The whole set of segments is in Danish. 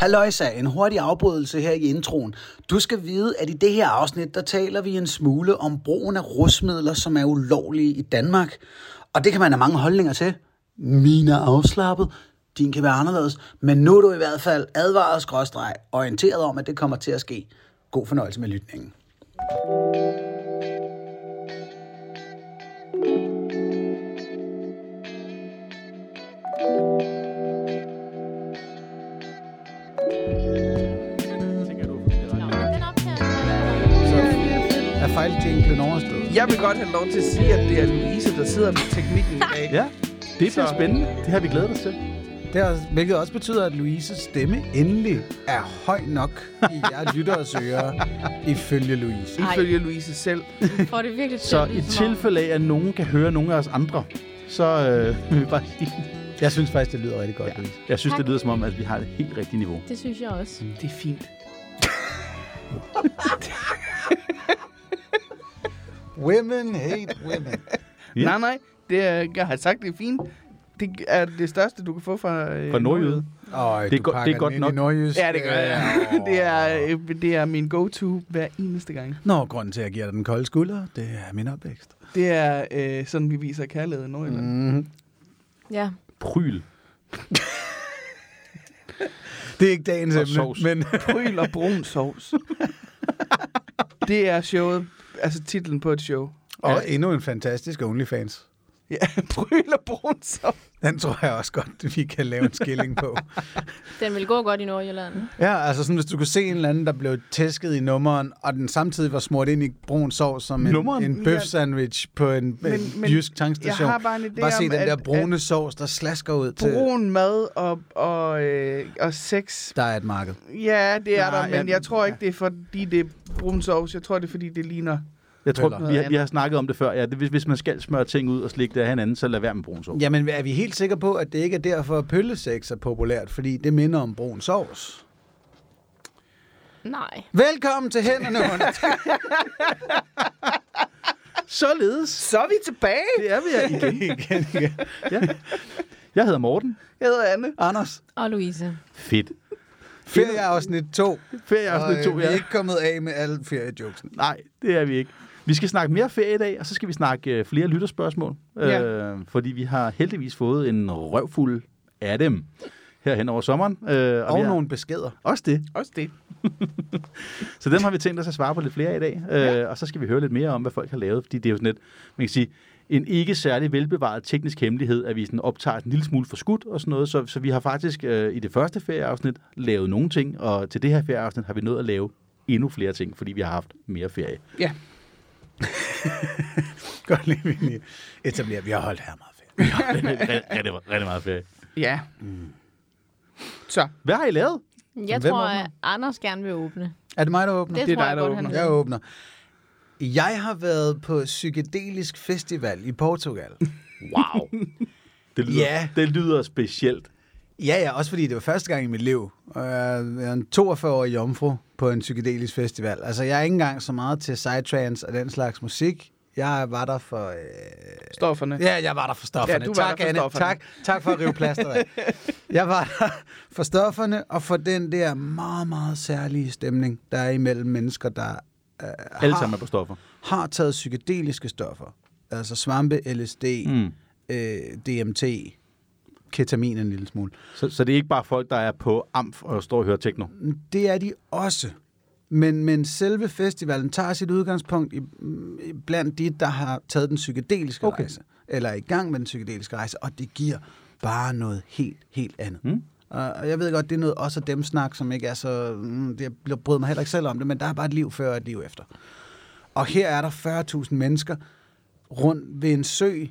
Halløjsa, en hurtig afbrydelse her i introen. Du skal vide, at i det her afsnit, der taler vi en smule om brugen af rusmidler, som er ulovlige i Danmark. Og det kan man have mange holdninger til. Mine er afslappet, din kan være anderledes. Men nu er du i hvert fald advaret skråstreg, orienteret om, at det kommer til at ske. God fornøjelse med lytningen. Jeg vil godt have lov til at sige, at det er Louise, der sidder med teknikken i dag. Ja, det bliver Så- spændende. Det har vi glædet os til. Det er, også- hvilket også betyder, at Louises stemme endelig er høj nok i jeres lytteres ører, ifølge Louise. Ifølge Louise selv. Får det virkelig til Så i tilfælde af, at nogen kan høre nogle af os andre, så øh, vil vi bare sige, Jeg synes faktisk, det lyder rigtig godt, ja. Louise. jeg synes, Tak. det lyder som om, at vi har et helt rigtigt niveau. Det synes jeg også. Det er fint. Women hate women. Ja. Nej, nej. Det er, jeg har sagt, det er fint. Det er det største, du kan få fra, øh, Fra nordjyde. Øj, Det er go- det er godt nok. Nordjysk. Ja, det gør jeg. Det er, øh, det er min go-to hver eneste gang. Nå, grunden til, at jeg giver dig den kolde skulder, det er min opvækst. Det er øh, sådan, vi viser kærlighed i Nordjylland. Mm. Ja. Pryl. Det er ikke dagens emne, men Pryl og brun sovs. det er showet, altså titlen på et show. og endnu en fantastisk OnlyFans. Ja, pryl og brun sovs. Den tror jeg også godt, vi kan lave en skilling på. Den vil gå godt i Nordjylland. Ja, altså sådan, hvis du kunne se en eller anden, der blev tæsket i nummeren, og den samtidig var smurt ind i brun sovs som en, Nummeren? en bøf sandwich på en, men, en men jysk Jeg tankstation. har bare en idé Bare se om, den at, der brune sovs, der slasker ud at til... brun mad og, og, øh, og sex. Der er et marked. Ja, det er Nej, der, men ja, jeg tror ikke, det er fordi, det er brun sovs. Jeg tror, det er fordi, det ligner... Jeg tror, vi har, vi har snakket om det før. Ja, det, hvis, hvis man skal smøre ting ud og slikke det af hinanden, så lad være med brun sovs. Jamen, er vi helt sikre på, at det ikke er derfor, at pøllesex er populært? Fordi det minder om brun sovs. Nej. Velkommen til Hænderne under Således. Så er vi tilbage! Det er vi her igen. igen, igen. Ja. Jeg hedder Morten. Jeg hedder Anne. Anders, Og Louise. Fedt. ferieafsnit 2. Ferieafsnit Og, 2, øh, Vi ja. er ikke kommet af med alle feriejokesen. Nej, det er vi ikke. Vi skal snakke mere ferie i dag, og så skal vi snakke øh, flere lytterspørgsmål. Ja. Øh, fordi vi har heldigvis fået en røvfuld af dem her hen over sommeren. Øh, Og vi har- nogle beskeder. Også det. Også det. Så dem har vi tænkt os at svare på lidt flere i dag. Øh, og så skal vi høre lidt mere om, hvad folk har lavet. Fordi det er jo sådan lidt, man kan sige, en ikke særlig velbevaret teknisk hemmelighed, at vi sådan optager en lille smule for skudt og sådan noget. Så, så vi har faktisk øh, i det første ferieafsnit lavet nogle ting, og til det her ferieafsnit har vi nået at lave endnu flere ting, fordi vi har haft mere ferie. Ja. Godt lige, vi lige etablerer. Vi har holdt her meget ferie. rigtig, rigtig, rigtig meget ferie. Ja. Så, Hvad har I lavet? Jeg Hvem tror, åbner? at Anders gerne vil åbne. Er det mig, der åbner? Det, Det er dig, jeg der åbner. Jeg åbner. Jeg har været på Psykedelisk Festival i Portugal. Wow. Det lyder, Ja. det lyder specielt. Ja, ja, også fordi det var første gang i mit liv. Og jeg er en 42-årig jomfru på en psykedelisk festival. Altså, jeg er ikke engang så meget til psytrance og den slags musik. Jeg var der for... Øh... stofferne. Ja, jeg var der for stofferne. Ja, du var tak, der for Anne. stofferne. Tak, tak for at rive plaster af. Jeg var der for stofferne og for den der meget, meget særlige stemning, der er imellem mennesker, der øh, Alle har, sammen er på stoffer. har taget psykedeliske stoffer. Altså svampe, LSD, mm. Mm. øh, DMT, ketamin en lille smule. Så, så det er ikke bare folk, der er på amf og står og hører techno. Det er de også. Men, men selve festivalen tager sit udgangspunkt i, blandt de, der har taget den psykedeliske okay. Rejse, eller er i gang med den psykedeliske rejse, og det giver bare noget helt, helt andet. Mm. Og jeg ved godt, det er noget også dem snak, som ikke er så... Mm, det jeg bryder mig heller ikke selv om det, men der er bare et liv før og et liv efter. Og her er der 40.000 mennesker rundt ved en sø,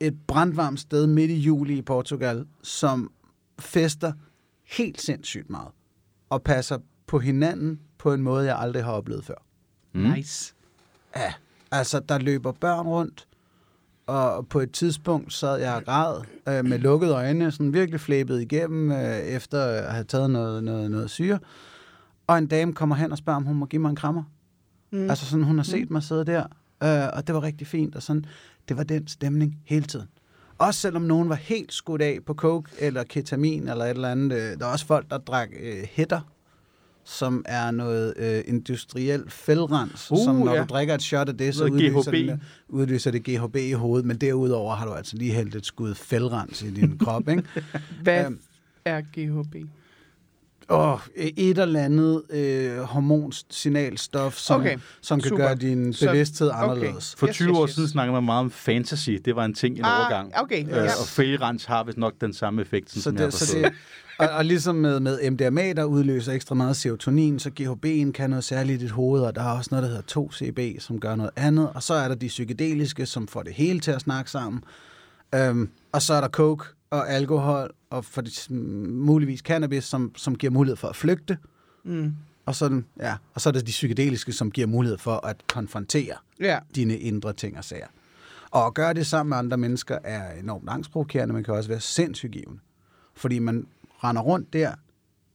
et brandvarmt sted midt i juli i Portugal, som fester helt sindssygt meget og passer på hinanden på en måde, jeg aldrig har oplevet før. Mm. Nice. Ja, altså der løber børn rundt, og på et tidspunkt sad jeg og græd øh, med lukkede øjne, sådan virkelig flæbet igennem, øh, efter at have taget noget, noget, noget syre. Og en dame kommer hen og spørger, om hun må give mig en krammer. Mm. Altså sådan, hun har set mig sidde der, øh, og det var rigtig fint, og sådan, det var den stemning hele tiden. Også selvom nogen var helt skudt af på coke eller ketamin eller et eller andet. Øh, der er også folk, der drak øh, hætter, som er noget øh, industriel fældrens, Uh, som når ja. du drikker et shot af det, så udløser, GHB. det, udløser det GHB i hovedet, men derudover har du altså lige hældt et skud fældrens i din krop, ikke? Hvad Øhm. er GHB? Og et eller andet øh, hormonsignalstof, som, Okay, som kan super. gøre din Så- bevidsthed okay. anderledes. For Yes, 20 yes, år yes. siden snakkede man meget om fantasy. Det var en ting i en overgang. okay. Øh, Ja. Og fælgerens har vist nok den samme effekt, Så som jeg har det, så det, og, og ligesom med, med MDMA, der udløser ekstra meget serotonin, så GHB'en kan noget særligt i dit hoved, og der er også noget, der hedder 2CB, som gør noget andet. Og så er der de psykedeliske, som får det hele til at snakke sammen. Øhm, og så er der coke og alkohol, og for det, muligvis cannabis, som, som giver mulighed for at flygte. Mm. Og så, er den- ja, og så er der de psykedeliske, som giver mulighed for at konfrontere Ja. dine indre ting og sager. Og at gøre det sammen med andre mennesker er enormt angstprovokerende, men kan også være sindssygt givende. Fordi man render rundt der,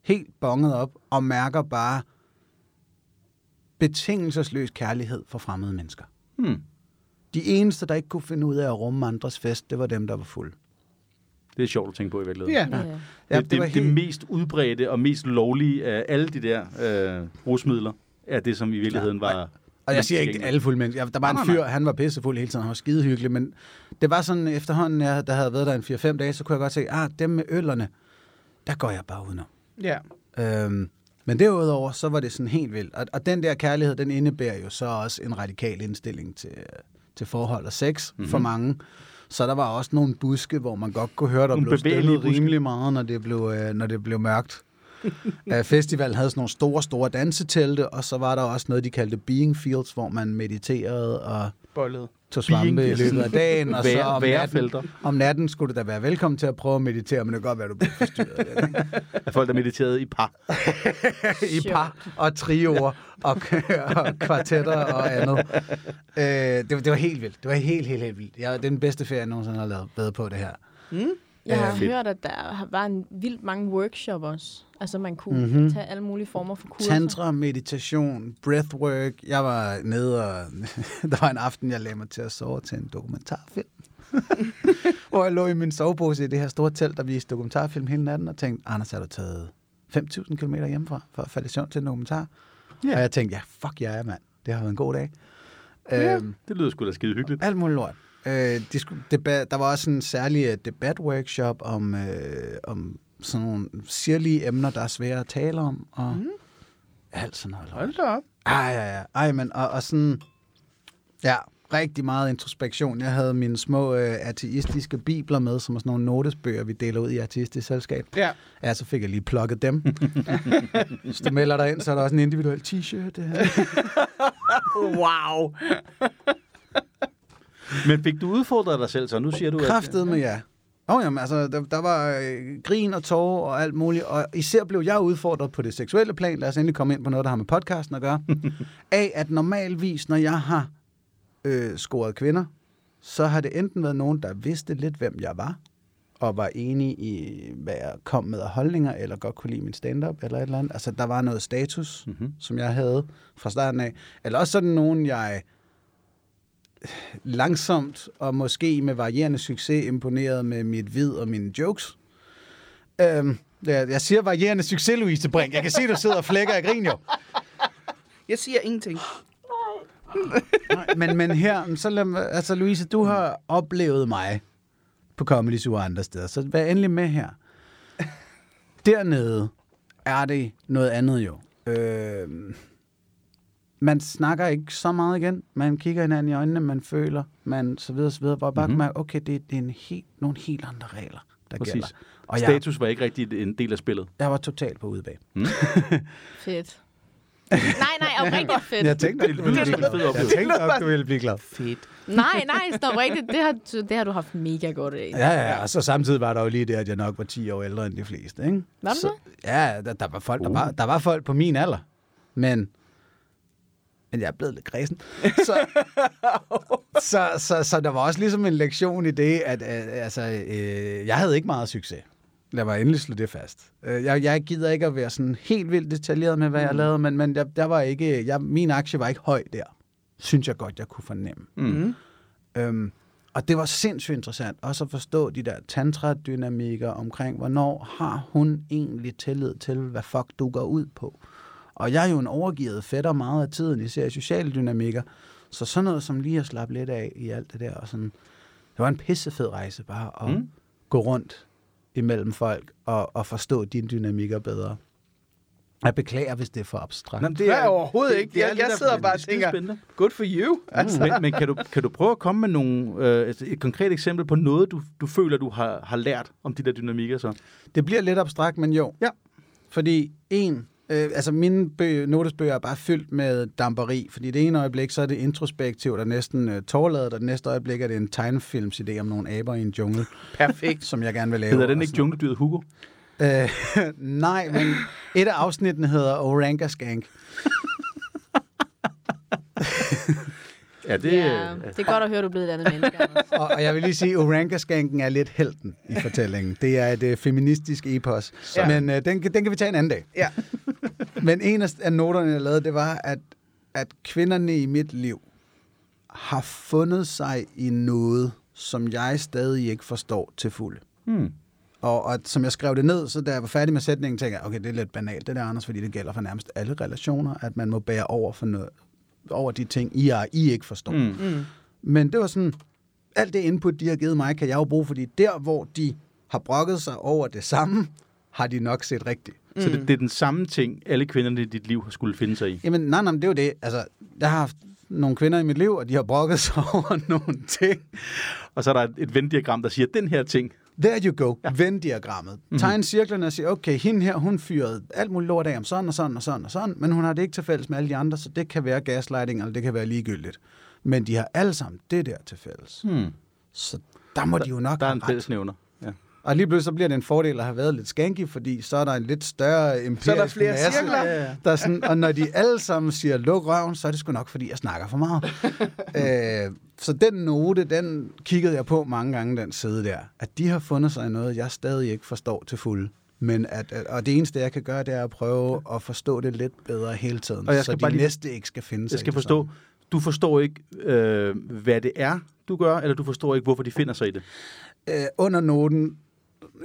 helt bonget op, og mærker bare betingelsesløs kærlighed for fremmede mennesker. Hmm. De eneste, der ikke kunne finde ud af at rumme andres fest, det var dem, der var fulde. Det er sjovt at tænke på i virkeligheden. Ja. Ja. Ja, det, det, det, det helt- mest udbredte og mest lovlige af alle de der øh, rusmidler, er det, som i virkeligheden var... Og jeg siger ikke alle fulde mennesker. Der var en fyr, han var pissefuld hele tiden, han var skidehyggelig, men det var sådan efterhånden, jeg, der havde været der en 4-5 dage, så kunne jeg godt se, ah, dem med øllerne, der går jeg bare udenom. Ja. Øhm, men derudover, så var det sådan helt vildt. Og, og den der kærlighed, den indebærer jo så også en radikal indstilling til, til forhold og sex mm-hmm. for mange. Så der var også nogle buske, hvor man godt kunne høre, der Nogle blev bevægelige stille buske. rimelig meget, når det blev, øh, når det blev mørkt. Øh, Festivalen havde sådan nogle store, store dansetelte, og så var der også noget, de kaldte being fields, hvor man mediterede og Bollet. tog svampe i løbet af dagen. Og så om natten, om natten skulle du da være velkommen til at prøve at meditere, men det kan godt være, du bliver forstyrret af det. ikke? Af folk, der mediterede i par. i par og trioer og, og kvartetter og andet. Øh, det, var- det var helt vildt. Det var helt, helt, helt vildt. Jeg, det er den bedste ferie, jeg nogensinde har lavet været på det her. Jeg har Ja, fedt. hørt, at der var en vildt mange workshops også. Altså, man kunne Mhm. mm-hmm. tage alle mulige former for kurser. Tantra, meditation, breathwork. Jeg var nede og... der var en aften, jeg lagde mig til at sove til en dokumentarfilm. Hvor jeg lå i min sovepose i det her store telt, der viste dokumentarfilm hele natten, og tænkte, Anders, har du taget 5.000 km hjemmefra for at falde i søvn til en dokumentar? Ja. Og jeg tænkte, ja, fuck jeg er, mand. Det har været en god dag. Ja. Øhm, Det lyder sgu da skide hyggeligt. Alt muligt lort. Øh, de skulle, debat, der var også en særlig øh, debatworkshop om, øh, om sådan nogle sirlige emner, der er svære at tale om, og mm. alt sådan noget. Hold da op. Ej, ja, ja. Ej, men, og, og sådan, ja, rigtig meget introspektion. Jeg havde mine små øh, ateistiske bibler med, som er sådan nogle notesbøger, vi deler ud i ateistisk selskab. Ja. Ja, så fik jeg lige plukket dem. Hvis du melder dig ind, så er der også en individuel t-shirt. Wow. Men fik du udfordret dig selv, så nu siger du... at- Kræftet med ja. Åh, oh, jamen, altså, der, der var øh, grin og tårer og alt muligt, og især blev jeg udfordret på det seksuelle plan. Lad os endelig komme ind på noget, der har med podcasten at gøre. af at normalvis, når jeg har øh, scoret kvinder, så har det enten været nogen, der vidste lidt, hvem jeg var, og var enige i, hvad jeg kom med af holdninger, eller godt kunne lide min stand-up, eller et eller andet. Altså, der var noget status, Mhm. som jeg havde fra starten af. Eller også sådan nogen, jeg langsomt og måske med varierende succes imponeret med mit vid og mine jokes. Øhm, jeg, jeg siger varierende succes, Louise Brink. Jeg kan se, du sidder og flækker af grin jo. Jeg siger ingenting. Nej, men, men her, så lad, altså Louise, du har oplevet mig på Comedy Zoo og andre steder, så vær endelig med her. Dernede er det noget andet jo. Øh, man snakker ikke så meget igen. Man kigger hinanden i øjnene, man føler, man så videre, så videre. Hvor bare Mhm. mm-hmm. mærke, okay, det, det er en helt, nogle helt andre regler, der Præcis. gælder. Og jeg, Status var ikke rigtig en del af spillet. jeg var totalt på udebag. Fedt. nej, nej, oprigtigt fedt. Jeg tænkte, Det lyder som en fed jeg tænkte nok, du ville blive glad. Fedt. Nej, nej, stop rigtigt. Det har, det har du haft mega godt af. Ja, ja, og så samtidig var der jo lige det, at jeg nok var 10 år ældre end de fleste, ikke? Var du så, Ja, der, der, var folk, der, var, der var folk på min alder, men, men jeg er blevet lidt græsen. Så, så, så, så der var også ligesom en lektion i det, at øh, altså, øh, jeg havde ikke meget succes. Lad mig endelig slå det fast. Øh, Jeg, jeg gider ikke at være sådan helt vildt detaljeret med, hvad jeg lavede, men, men der, der var ikke, jeg, min aktie var ikke høj der. synes jeg godt, jeg kunne fornemme. Mm. Øhm, og det var sindssygt interessant også at forstå de der tantra-dynamikker omkring, hvornår har hun egentlig tillid til, hvad fuck du går ud på. Og jeg er jo en overgivet fætter meget af tiden, især i sociale dynamikker, så sådan noget som lige at slappe lidt af i alt det der, og sådan, det var en pissefed rejse bare at Mm. mm. gå rundt imellem folk og, og forstå dine dynamikker bedre. Jeg beklager, hvis det er for abstrakt. Nå, men Det er overhovedet ikke. det er Jeg- jeg sidder bare og det er tænker- skidespændende. Good for you. Altså. Men, men kan, du, kan du prøve at komme med nogle, øh, et konkret eksempel på noget, du, du føler, du har, har lært om de der dynamikker så? Det bliver lidt abstrakt, men jo. Ja. Fordi en, øh, altså mine bøger, notesbøger er bare fyldt med damperi, fordi det ene øjeblik, så er det introspektivt og næsten øh, tårladet, og det næste øjeblik er det en tegnefilmsidé om nogle aber i en jungle, Perfekt. som jeg gerne vil lave. Hedder den ikke jungledyret Hugo? Øh, nej, men et af afsnittene hedder Orangaskank. Ja, det, Det, ja, det er godt at høre, du er blevet et andet menneske. Og, og jeg vil lige sige, at Orangaskanken er lidt helten i fortællingen. Det er et øh, feministisk epos, Ja. men øh, den, kan- den kan vi tage en anden dag. Ja. Men en af, af noterne, jeg lavede, det var, at, at kvinderne i mit liv har fundet sig i noget, som jeg stadig ikke forstår til fulde. hmm. Og, og som jeg skrev det ned, så da jeg var færdig med sætningen, tænkte jeg, okay, det er lidt banalt, det der, Anders, fordi det gælder for nærmest alle relationer, at man må bære over for noget, over de ting, I, er, I ikke forstår. Mm. Mm. Men det var sådan, alt det input, de har givet mig, kan jeg jo bruge, fordi der, hvor de har brokket sig over det samme, har de nok set rigtigt. Så det, det er den samme ting, alle kvinderne i dit liv har skulle finde sig i. Jamen, nej, nej, men det er jo det. Altså, jeg har haft nogle kvinder i mit liv, og de har brokket sig over nogle ting. Og så er der et, et venddiagram, der siger, den her ting. There you go. Ja. Venn-diagrammet. Mm-hmm. Tegn cirklerne og sige, okay, hende her, hun fyrede alt muligt lort af om sådan og sådan og sådan og sådan, men hun har det ikke til fælles med alle de andre, så det kan være gaslighting, eller det kan være ligegyldigt. Men de har alle sammen det der til fælles. Hmm. Så der må de jo nok Der er en fællesnævner. Og lige pludselig så bliver det en fordel at have været lidt skanky, fordi så er der en lidt større empirisk Så er der flere masse, cirkler. Der er sådan, og når de alle sammen siger, luk røven, så er det sgu nok, fordi jeg snakker for meget. øh, så den note, den kiggede jeg på mange gange, den side der. At de har fundet sig noget, jeg stadig ikke forstår til fulde. Men at, at, og det eneste, jeg kan gøre, det er at prøve at forstå det lidt bedre hele tiden. Og jeg så skal de bare lige- næste ikke skal finde sig Jeg skal forstå, du forstår ikke, øh, hvad det er, du gør, eller du forstår ikke, hvorfor de finder sig i det. Øh, under noten,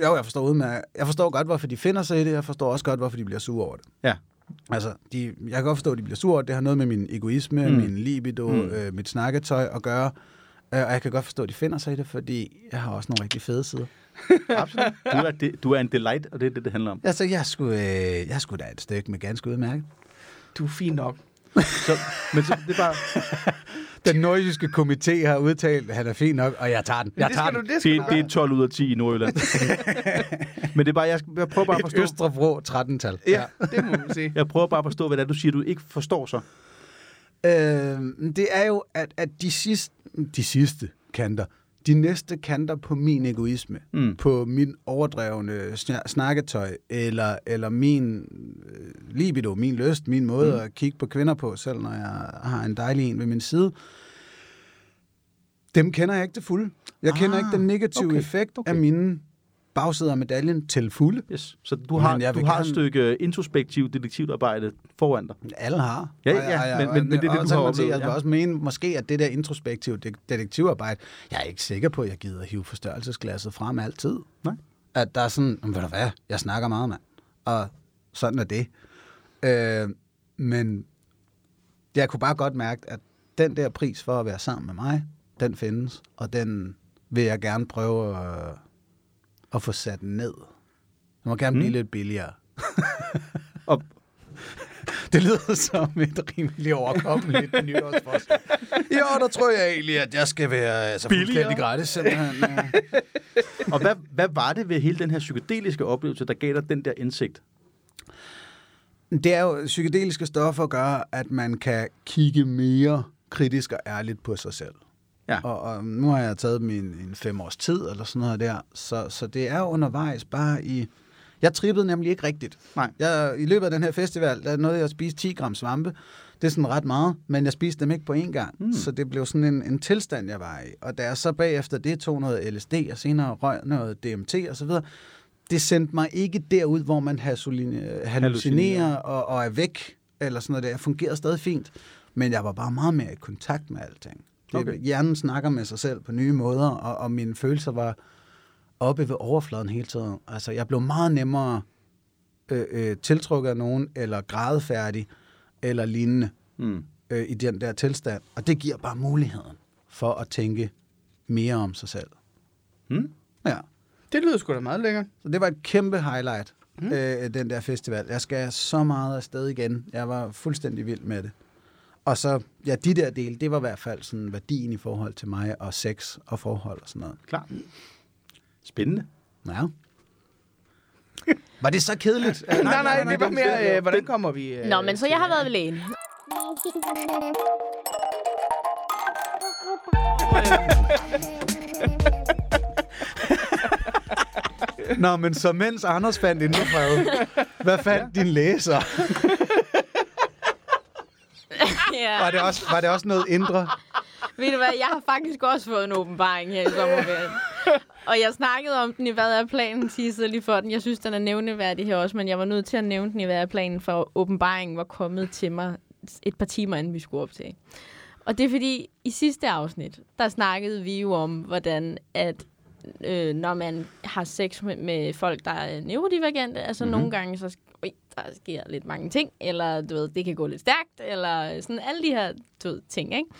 jo, jeg forstår udmærket. Jeg forstår godt, hvorfor de finder sig i det. Jeg forstår også godt, hvorfor de bliver sure over det. Ja. Altså, de, jeg kan godt forstå, at de bliver sure. over det. Det har noget med min egoisme, Mm. min libido, Mm. øh, mit snakketøj at gøre. Øh, og jeg kan godt forstå, at de finder sig i det, fordi jeg har også nogle rigtig fede sider. Absolut. Du er, det, du er en delight, og det er det, det handler om. Altså, jeg skulle, øh, jeg skulle da et stykke med ganske udmærket. Du er fin nok. Så, men så, det er bare, Den nordjyske komité har udtalt, at han er fin nok, og jeg tager den. Jeg det tager skal du, den. det skal det, du det er gøre. 12 ud af 10 i Nordjylland. men det er bare, jeg, jeg prøver bare at Et forstå, Østrebrå 13-tal. Ja, det må man sige. jeg prøver bare at forstå, hvad det er, du siger, du ikke forstår så. Øh, det er jo, at, at de, sidste, de sidste kanter, de næste kanter på min egoisme, Mm. på min overdrevne sna- snakketøj, eller, eller min øh, libido, min lyst, min måde mm. at kigge på kvinder på, selv når jeg har en dejlig en ved min side, dem kender jeg ikke til fulde. Jeg ah, kender Ah, ikke den negative okay, effekt okay. af mine bagside af medaljen til fulde. Yes. Så du Men har, jeg du har et gerne- stykke introspektiv detektivarbejde foran dig. Alle har. Ja, ja, og- men- men- men det er det, du har oplevet, Jeg vil ja. også mene, måske at det der introspektive de- detektivarbejde, jeg er ikke sikker på, at jeg gider hive forstørrelsesglasset frem altid. Nej. At der er sådan, "Men ved du hvad, jeg snakker meget, mand. Og sådan er det. Øh, men jeg kunne bare godt mærke, at den der pris for at være sammen med mig, den findes, og den vil jeg gerne prøve at, at få sat ned. Den må gerne Mm. blive lidt billigere. Og, Det lyder som et rimelig overkommeligt nytårsforsæt. Jo, der tror jeg egentlig, at jeg skal være altså, fuldstændig gratis. Simpelthen. Og hvad, hvad var det ved hele den her psykedeliske oplevelse, der gav dig den der indsigt? Det er jo psykedeliske stoffer gør, at man kan kigge mere kritisk og ærligt på sig selv. Ja. Og, og nu har jeg taget dem i en, en fem års tid, eller sådan noget der. Så, så det er undervejs bare i... Jeg trippede nemlig ikke rigtigt. Nej. Jeg, I løbet af den her festival, der nåede jeg at spise 10 gram svampe. Det er sådan ret meget, men jeg spiste dem ikke på én gang. Mm. Så det blev sådan en, en tilstand, jeg var i. Og da jeg så bagefter det tog noget LSD, og senere røg noget DMT og så videre, det sendte mig ikke derud, hvor man hallucine- hallucinerer og, og er væk, eller sådan noget der. Jeg fungerede stadig fint. Men jeg var bare meget mere i kontakt med alting. Det, Okay. Hjernen snakker med sig selv på nye måder, og, og mine følelser var oppe ved overfladen hele tiden. Altså, jeg blev meget nemmere øh, øh, tiltrukket af nogen, eller grædefærdig, eller lignende Mm. øh, i den der tilstand. Og det giver bare muligheden for at tænke mere om sig selv. Mm. Ja. Det lyder sgu da meget lækkert. Så det var et kæmpe highlight, mm. øh, den der festival. Jeg skal så meget afsted igen. Jeg var fuldstændig vild med det. Og så, ja, de der dele, det var i hvert fald sådan værdien i forhold til mig, og sex og forhold og sådan noget. Klar. Spændende. Ja. Var det så kedeligt? Øh, Nej, nej, det var mere, øh, hvordan kommer vi... Øh, Nå, men så jeg har været ved lægen. Nå, men så mens Anders fandt indre fred, hvad fandt din læser? ja. Var det, også, var det også noget indre? Ved du hvad, jeg har faktisk også fået en åbenbaring her i sommerferien. Og jeg snakkede om den i Hvad er planen, teasede lige for den. Jeg synes, den er nævneværdig her også, men jeg var nødt til at nævne den i Hvad er planen, for åbenbaringen var kommet til mig et par timer, inden vi skulle op til. Og det er fordi, i sidste afsnit, der snakkede vi jo om, hvordan at øh, når man har sex med, med folk, der er neurodivergente, altså mm-hmm. nogle gange, så ui, der sker lidt mange ting, eller du ved, det kan gå lidt stærkt, eller sådan alle de her du ved, ting, ikke?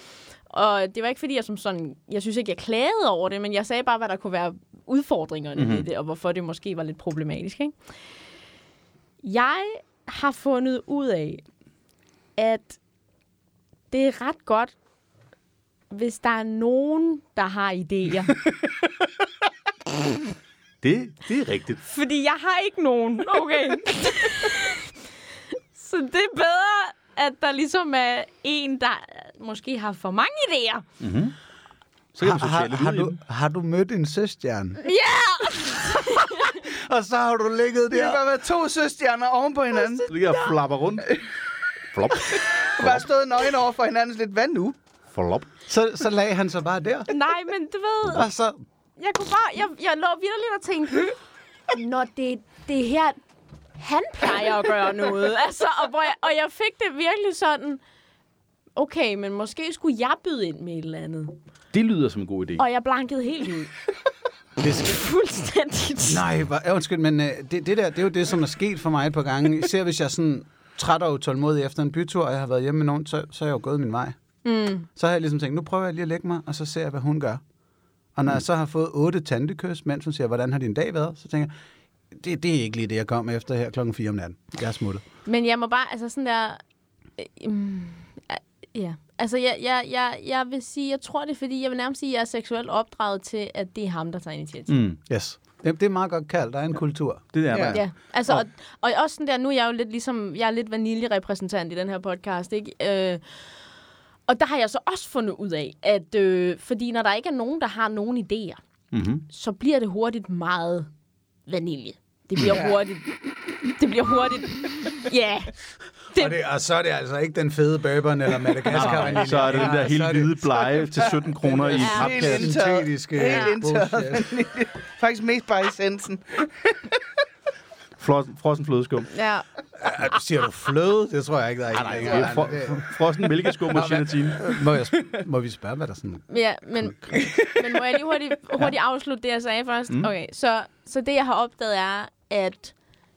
Og det var ikke fordi, jeg som sådan, jeg synes ikke, jeg klagede over det, men jeg sagde bare, hvad der kunne være udfordringerne mm-hmm. ved det, og hvorfor det måske var lidt problematisk, ikke? Jeg har fundet ud af, at det er ret godt, hvis der er nogen, der har idéer. Det, det er rigtigt. Fordi jeg har ikke nogen. Okay. Så det er bedre, at der ligesom er en, der måske har for mange idéer. Så kan Har, har, sociale har, du, har du mødt en søstjerne? Ja! Yeah! Og så har du ligget Det der. kan være to søstjerner oven på hinanden. Du ligger og flapper rundt. Flop. Bare stået nøgen over for hinanden lidt. Hvad nu? Flop. Så, så lagde han sig bare der. Nej, men du ved, Og så, jeg kunne bare, jeg, jeg lå virkelig og tænkte, når det, det her, han plejer at gøre noget. Altså, og, hvor jeg, og jeg fik det virkelig sådan, okay, men måske skulle jeg byde ind med et eller andet. Det lyder som en god idé. Og jeg blankede helt ud. det skal, Fuldstændig. nej, hvor, undskyld, men øh, det, det der, det er jo det, som er sket for mig et par gange. Især hvis jeg er sådan træt og utålmodig efter en bytur, og jeg har været hjemme med nogen, så, så er jeg jo gået min vej. Mm. Så har jeg ligesom tænkt, nu prøver jeg lige at lægge mig, og så ser jeg, hvad hun gør. Og når jeg så har fået otte tantekys, mens hun siger, hvordan har din dag været, så tænker jeg, det, det er ikke lige det, jeg kom efter her klokken 4 om natten. Jeg er smuttet. Men jeg må bare, altså sådan der... Øh, mm, ja, altså jeg, jeg, jeg, jeg vil sige, jeg tror det er fordi, jeg vil nærmest sige, at jeg er seksuelt opdraget til, at det er ham, der tager initiativ. Mm. Yes. Det, det er meget godt kaldt. Der er en kultur. Det er Ja. ja. Ja, altså, og, og også sådan der, nu er jeg jo lidt ligesom, jeg er lidt vaniljerepræsentant i den her podcast, ikke? Øh, og der har jeg så også fundet ud af, at øh, fordi når der ikke er nogen, der har nogen idéer, Mm-hmm. så bliver det hurtigt meget vanilje. Det bliver hurtigt, det bliver hurtigt, ja. Og, det, og så er det altså ikke den fede bourbon eller Madagaskar vanilje. Så er det den der Ja, helt det- hvide blege til 17 kroner i en papkasse. Helt indtørret. Helt. Faktisk mest bare essensen. Fro- Frossen flødeskum. ja. Ja, Siger du fløde? Det tror jeg ikke, der er Nej, det er fro- frossen mælkeskum og gelatine. Må, jeg, må vi spørge, hvad der sådan... Ja, men, men må jeg lige hurtigt, hurtigt afslutte det, jeg sagde først? Mm. Okay, så, så det, jeg har opdaget, er, at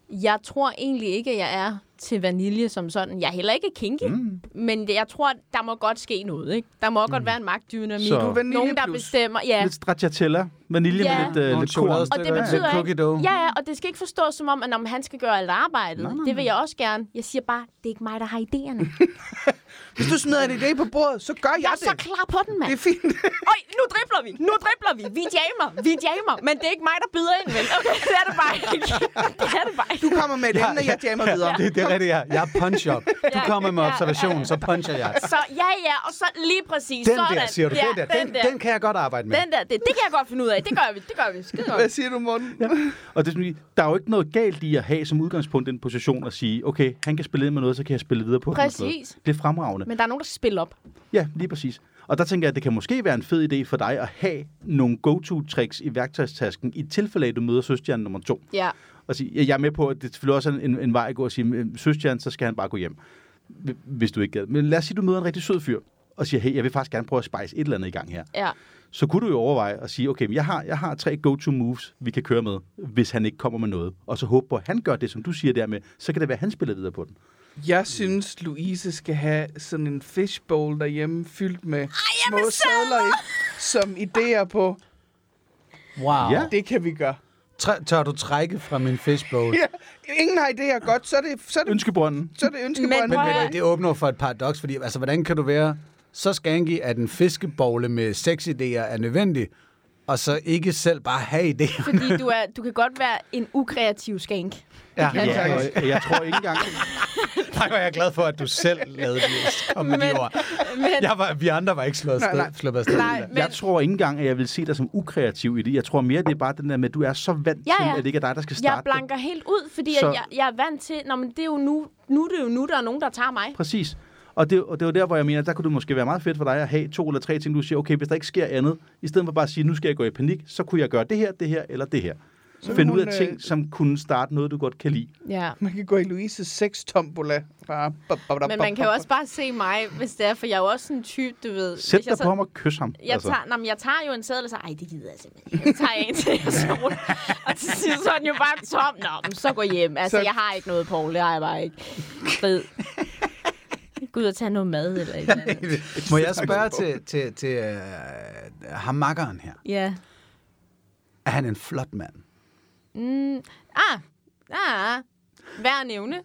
jeg tror egentlig ikke, at jeg er til vanilje som sådan. Jeg er heller ikke kinky, mm. men jeg tror, der må godt ske noget, ikke? Der må godt være en magtdynamik. Så- Du Nogen, der bestemmer. Ja. Lidt stracciatella. Vanilje Ja. med lidt, Nogle lidt korn. Og det betyder cookie ikke, dough. ja, ja, og det skal ikke forstås som om, at om han skal gøre alt arbejdet. Nej, nej, Det vil jeg også gerne. Jeg siger bare, det er ikke mig, der har idéerne. Hvis du smider en idé på bordet, så gør Jeg jeg er så klar på den, mand. Det er fint. Øj, nu dribler vi. Nu dribler vi. Vi jammer. Vi jammer. Men det er ikke mig, der byder ind, vel? Okay, det er det bare ikke. Det er det bare ikke. Du kommer med et emne, jeg jammer videre. Det, det er rigtigt, ja. Jeg er punch-up. Du Ja, kommer med ja, observation, så puncher jeg. Så ja, ja, og så lige præcis Den sådan. der, siger du. Ja, Den der, den, der. den kan jeg godt arbejde med. Den der, det, det kan jeg godt finde ud af. Det gør vi, det gør vi. Skide Hvad siger du, Morten? Ja. Og det, er der er jo ikke noget galt i at have som udgangspunkt den position at sige, okay, han kan spille ind med noget, så kan jeg spille videre på og. Præcis. Det er fremragende. Men der er nogen, der spiller op. Ja, lige præcis. Og der tænker jeg, at det kan måske være en fed idé for dig at have nogle go-to-tricks i værktøjstasken, i tilfælde af, at du møder søstjernen nummer to. Ja. Og sige, jeg er med på, at det selvfølgelig også er en, en vej at gå og sige, "Øh, søstjernen, så skal han bare gå hjem. hvis du ikke gad. Men lad os sige, du møder en rigtig sød fyr, og siger, hey, jeg vil faktisk gerne prøve at spice et eller andet i gang her. Ja. Så kunne du jo overveje at sige, okay, jeg har, jeg har tre go-to moves, vi kan køre med, hvis han ikke kommer med noget. Og så håbe på, at han gør det, som du siger der med, så kan det være, at han spiller videre på den. Jeg synes, Louise skal have sådan en fishbowl derhjemme, fyldt med små sadler i, som idéer på, Wow. Ja. det kan vi gøre. Tr- tør du trække fra min fishbowl? Ja, ingen har idéer godt, så er det, så er det, Ønskebrønden. så er det Men ønskebånd. Men, at- men det åbner for et paradoks, fordi altså, hvordan kan du være så skanky, at en fiskebogle med seks idéer er nødvendig, og så ikke selv bare have idéer? Fordi du, er, du kan godt være en ukreativ skank. Ja, kan Ja, jeg jeg tror ikke engang... Nej, er jeg glad for, at du selv lavede det. Kom med de Men- ord. Men, Jeg var, vi andre var ikke slået Nej, afsted, nej. afsted. Nej, det. men- Jeg tror ikke engang, at jeg vil se dig som ukreativ i det. Jeg tror mere, det er bare den der med, at du er så vant Ja, til, ja. at det ikke er dig, der skal jeg starte det. blanker helt ud, fordi Så- så... jeg, jeg er vant til, Nå, men det er jo nu, nu er det jo nu, der er nogen, der tager mig. Præcis. Og det, og det var der, hvor jeg mener, der kunne det måske være meget fedt for dig at have to eller tre ting, du siger, okay, hvis der ikke sker andet, i stedet for bare at sige, nu skal jeg gå i panik, så kunne jeg gøre det her, det her eller det her. Så finde ud af ting, øh, som kunne starte noget, du godt kan lide. Ja. Man kan gå i Louises sextombola. Bare, Men man kan jo også bare se mig, hvis det er, for jeg er jo også sådan en type, du ved. Sæt jeg dig så- på ham og kys ham. Jeg tager, nå, jeg tager jo en sædel og så, ej, det gider jeg simpelthen ikke. Jeg tager en til, og så, og til sidst så er den jo bare tom. Nå, men så gå hjem. Altså, Så- jeg har ikke noget, Paul. Det har jeg bare ikke. Frid. Gå ud og tage noget mad eller andet. Må jeg spørge til, til, til uh, ham makkeren her? Ja. Er han en flot mand? Mm, ah, ah, værd at nævne.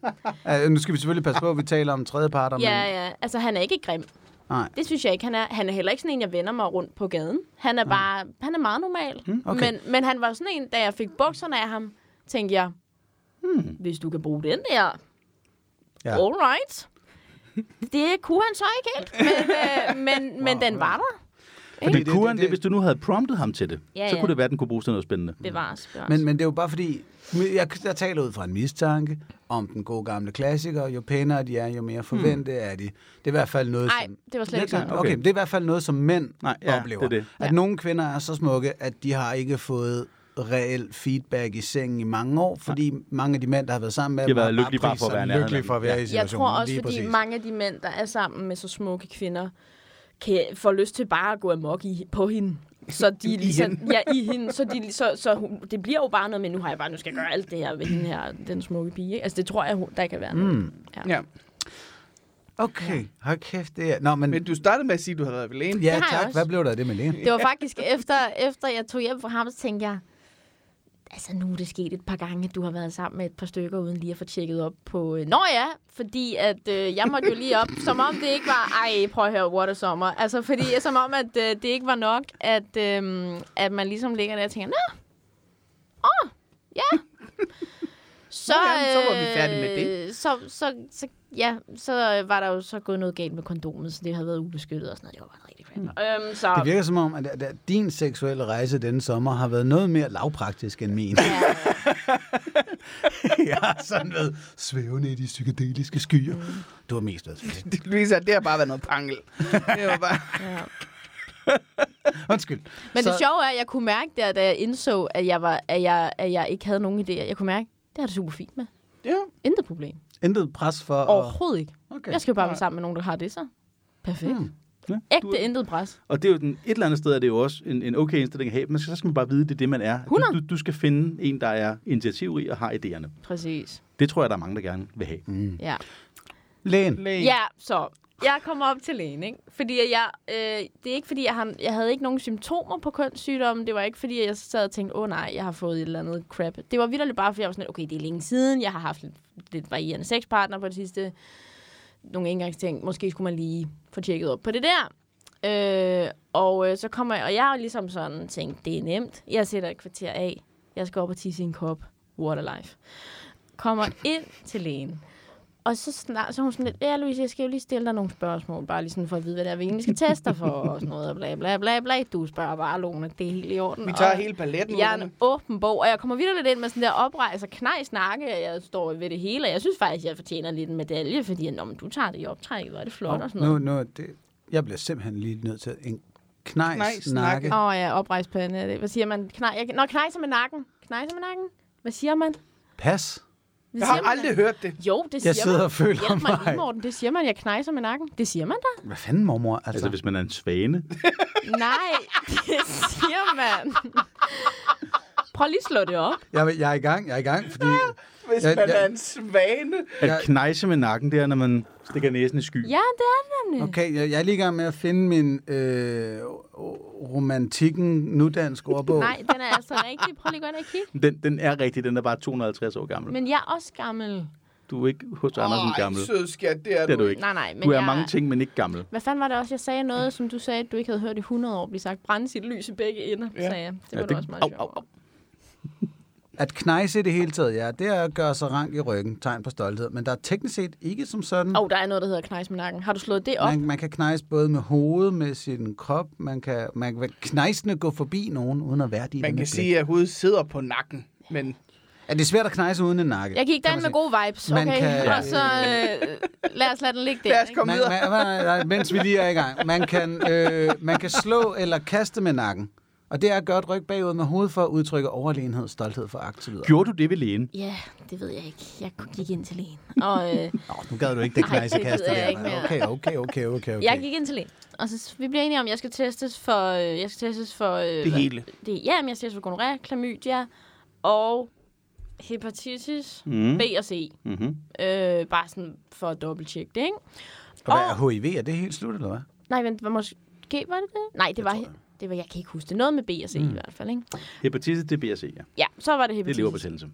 Uh, nu skal vi selvfølgelig passe på, at vi taler om tredjeparter, men... Ja, ja. Altså, han er ikke grim. Nej. Det synes jeg ikke, han er. Han er heller ikke sådan en, jeg vender mig rundt på gaden. Han er bare, han er meget normal. Mm, okay. Men, men han var sådan en, da jeg fik bukserne af ham, tænkte jeg, hmm, hvis du kan bruge den der, Ja. ja. all right. Det kunne han så ikke helt, men, øh, men, men Wow, den ja. var der. Fordi det- det, kunne det- han det, det- hvis du nu havde promptet ham til det, Ja, så ja. kunne det være, at den kunne bruges til noget spændende. Bevares, bevares. Men, men det er jo bare fordi, jeg, jeg taler ud fra en mistanke om den gode gamle klassiker. Jo pænere de er, jo mere forventede er de. Det er i hvert fald noget, Nej, som... det var slet ikke sådan. Okay. Okay. okay, det er i hvert fald noget, som mænd Nej, ja, oplever. det er det. At Ja. nogle kvinder er så smukke, at de har ikke fået reel feedback i sengen i mange år, fordi mange af de mænd, der har været sammen med De har været lykkelige bare for at være lykkelige for at være dem. i jeg situationen. tror også, fordi præcis. mange af de mænd, der er sammen med så smukke kvinder, kan, får lyst til bare at gå amok i, på hende. Så de ligesom, hende. ja, i hende, så, de, så, så hun, det bliver jo bare noget med, nu har jeg bare, nu skal jeg gøre alt det her ved hende her, den smukke pige. ikke? Altså, det tror jeg, der kan være noget. Mm. Ja. Okay, hold kæft, det er... Nå, men... Men du startede med at sige, at du havde været ved lægen. ja, jeg tak. også. Hvad blev der af det med Lene? Det var faktisk efter, efter jeg tog hjem fra ham, så tænkte jeg, altså nu er det sket et par gange, at du har været sammen med et par stykker, uden lige at få tjekket op på... Øh, Nå ja, fordi at øh, jeg måtte jo lige op, som om det ikke var, ej, prøv at høre, what a sommer. Altså fordi, som om, at øh, det ikke var nok, at, øh, at man ligesom ligger der og tænker, nå, åh, ja. Så, ja, så var vi færdige med det. øh, Så, så, så, ja, så var der jo så gået noget galt med kondomet, så det havde været ubeskyttet og sådan noget. Det var bare rigtig crap. Øhm, så, Det virker som om, at, at, din seksuelle rejse denne sommer har været noget mere lavpraktisk end min. ja, jeg har sådan været svævende i de psykedeliske skyer. Du har mest været Louise, det har bare været noget pangel. Det var bare... ja. Undskyld. Men Så- det sjove er, at jeg kunne mærke der, da jeg indså, at jeg, var, at jeg, at jeg ikke havde nogen idéer. Jeg kunne mærke, det har det super fint med. Ja. Intet problem. Intet pres for... at- Overhovedet ikke. Okay. Jeg skal jo bare være sammen med nogen, der har det så. Perfekt. Hmm. Ja, Ægte du, intet pres. og det er jo den, et eller andet sted, er det jo også en, en okay indstilling at have, men så skal man bare vide, at det er det, man er. 100. Du, du, du skal finde en, der er initiativrig og har idéerne. Præcis. Det tror jeg, der er mange, der gerne vil have. Mm. Ja. Lægen. Lægen. Ja, så jeg kommer op til lægen, ikke? Fordi jeg, øh, det er ikke fordi, jeg, har, jeg havde ikke nogen symptomer på kønssygdommen. Det var ikke fordi, jeg sad og tænkte, åh oh, nej, jeg har fået et eller andet crap. Det var vildt bare, fordi jeg var sådan okay, det er længe siden. Jeg har haft lidt, lidt varierende sexpartner på det sidste. Nogle engangsting. Måske skulle man lige få tjekket op på det der. Øh, og øh, så kommer jeg, og jeg har ligesom sådan tænkt, det er nemt. Jeg sætter et kvarter af. Jeg skal op og tisse i en kop. Waterlife. Kommer ind til lægen. Og så, snak, så hun sådan lidt, ja Louise, jeg skal jo lige stille dig nogle spørgsmål, bare lige sådan for at vide, hvad det er, vi egentlig skal teste dig for, og sådan noget, og bla bla bla bla. Du spørger bare, Lone, det er helt i orden. Vi tager og hele paletten. Jeg er en åben bog, og jeg kommer videre lidt ind med sådan der oprejser, knæ snakke, og jeg står ved det hele, og jeg synes faktisk, jeg fortjener lidt en medalje, fordi Nå, men du tager det i optræk, hvor er det flot og sådan noget. nu, det, jeg bliver simpelthen lige nødt til en knejs, Knejs snakke. Åh oh, ja, oprejspande. Hvad siger man? Knæ, jeg, nå, knejser med nakken. Knejser med nakken? Hvad siger man? Pas. Det Jeg har man aldrig da. hørt det. Jo, det Jeg siger sidder man. og føler Hjælp mig lige, mig. Morten. Det siger man, jeg knejser med nakken. Det siger man da. Hvad fanden, mormor? Altså, Altså, hvis man er en svane. Nej, det siger man. Prøv lige at slå det op. jeg, jeg er i gang, jeg er i gang, fordi... Hvis Ja, man ja. er en svane. At Jeg- knejse med nakken, det er, når man stikker næsen i sky. Ja, det er det nemlig. Okay, jeg, jeg er lige i gang med at finde min øh, romantikken nudansk ordbog. Nej, den er altså rigtig. Prøv lige at ind og kigge. Den, den er rigtig, den er bare 250 år gammel. Men jeg er også gammel. Du er ikke hos Andersen Ej, gammel. sødskat, det er, Det er du ikke. Nej, nej, men Du er jeg... mange ting, men ikke gammel. Hvad fanden var det også, jeg sagde noget, som du sagde, at du ikke havde hørt i 100 år blive sagt, brænde sit lys i begge ender, Ja. sagde jeg. Det var ja, det- også meget au, sjovt. au, au. At knejse i det hele taget, ja, det er at gøre sig rank i ryggen, tegn på stolthed. Men der er teknisk set ikke som sådan. Åh, oh, der er noget, der hedder knejs med nakken. Har du slået det op? Man, man kan knejse både med hovedet, med sin krop. Man kan, man kan knejsende gå forbi nogen, uden at være i Man kan sige, at hovedet sidder på nakken, men at det er svært at knejse uden en nakke. Jeg gik kan derind man med gode vibes, Man okay? kan- Og så øh, lad os lade den ligge der. lad os komme Man, videre. man, man, mens vi lige er i gang. Man kan, øh, man kan slå eller kaste med nakken. Og det er at gøre et ryg bagud med hovedet for at udtrykke overlegenhed, stolthed, foragt osv. Gjorde du det ved lægen? Ja, det ved jeg ikke. Jeg gik ind til lægen. Og øh, Nå, nu gad du ikke det det kaste jeg der. Okay, okay, okay, okay, okay. jeg gik ind til lægen. Og så vi bliver enige om, at jeg skal testes for... Øh, jeg skal testes for... Øh, Det hele. Det, ja, men jeg skal testes for gonorrhea, klamydia og hepatitis Mm. B og C. Mm-hmm. Øh, bare sådan for at dobbelttjekke det, ikke? Og hvad er HIV? Er det helt slut, eller hvad? Nej, vent, hvad måske var det det? Nej, det var, det var, jeg kan ikke huske det. Noget med B og C mm. i hvert fald, ikke? Hepatitis, det er BRC, ja. Ja, så var det Det er hepatitis. leverbetændelse.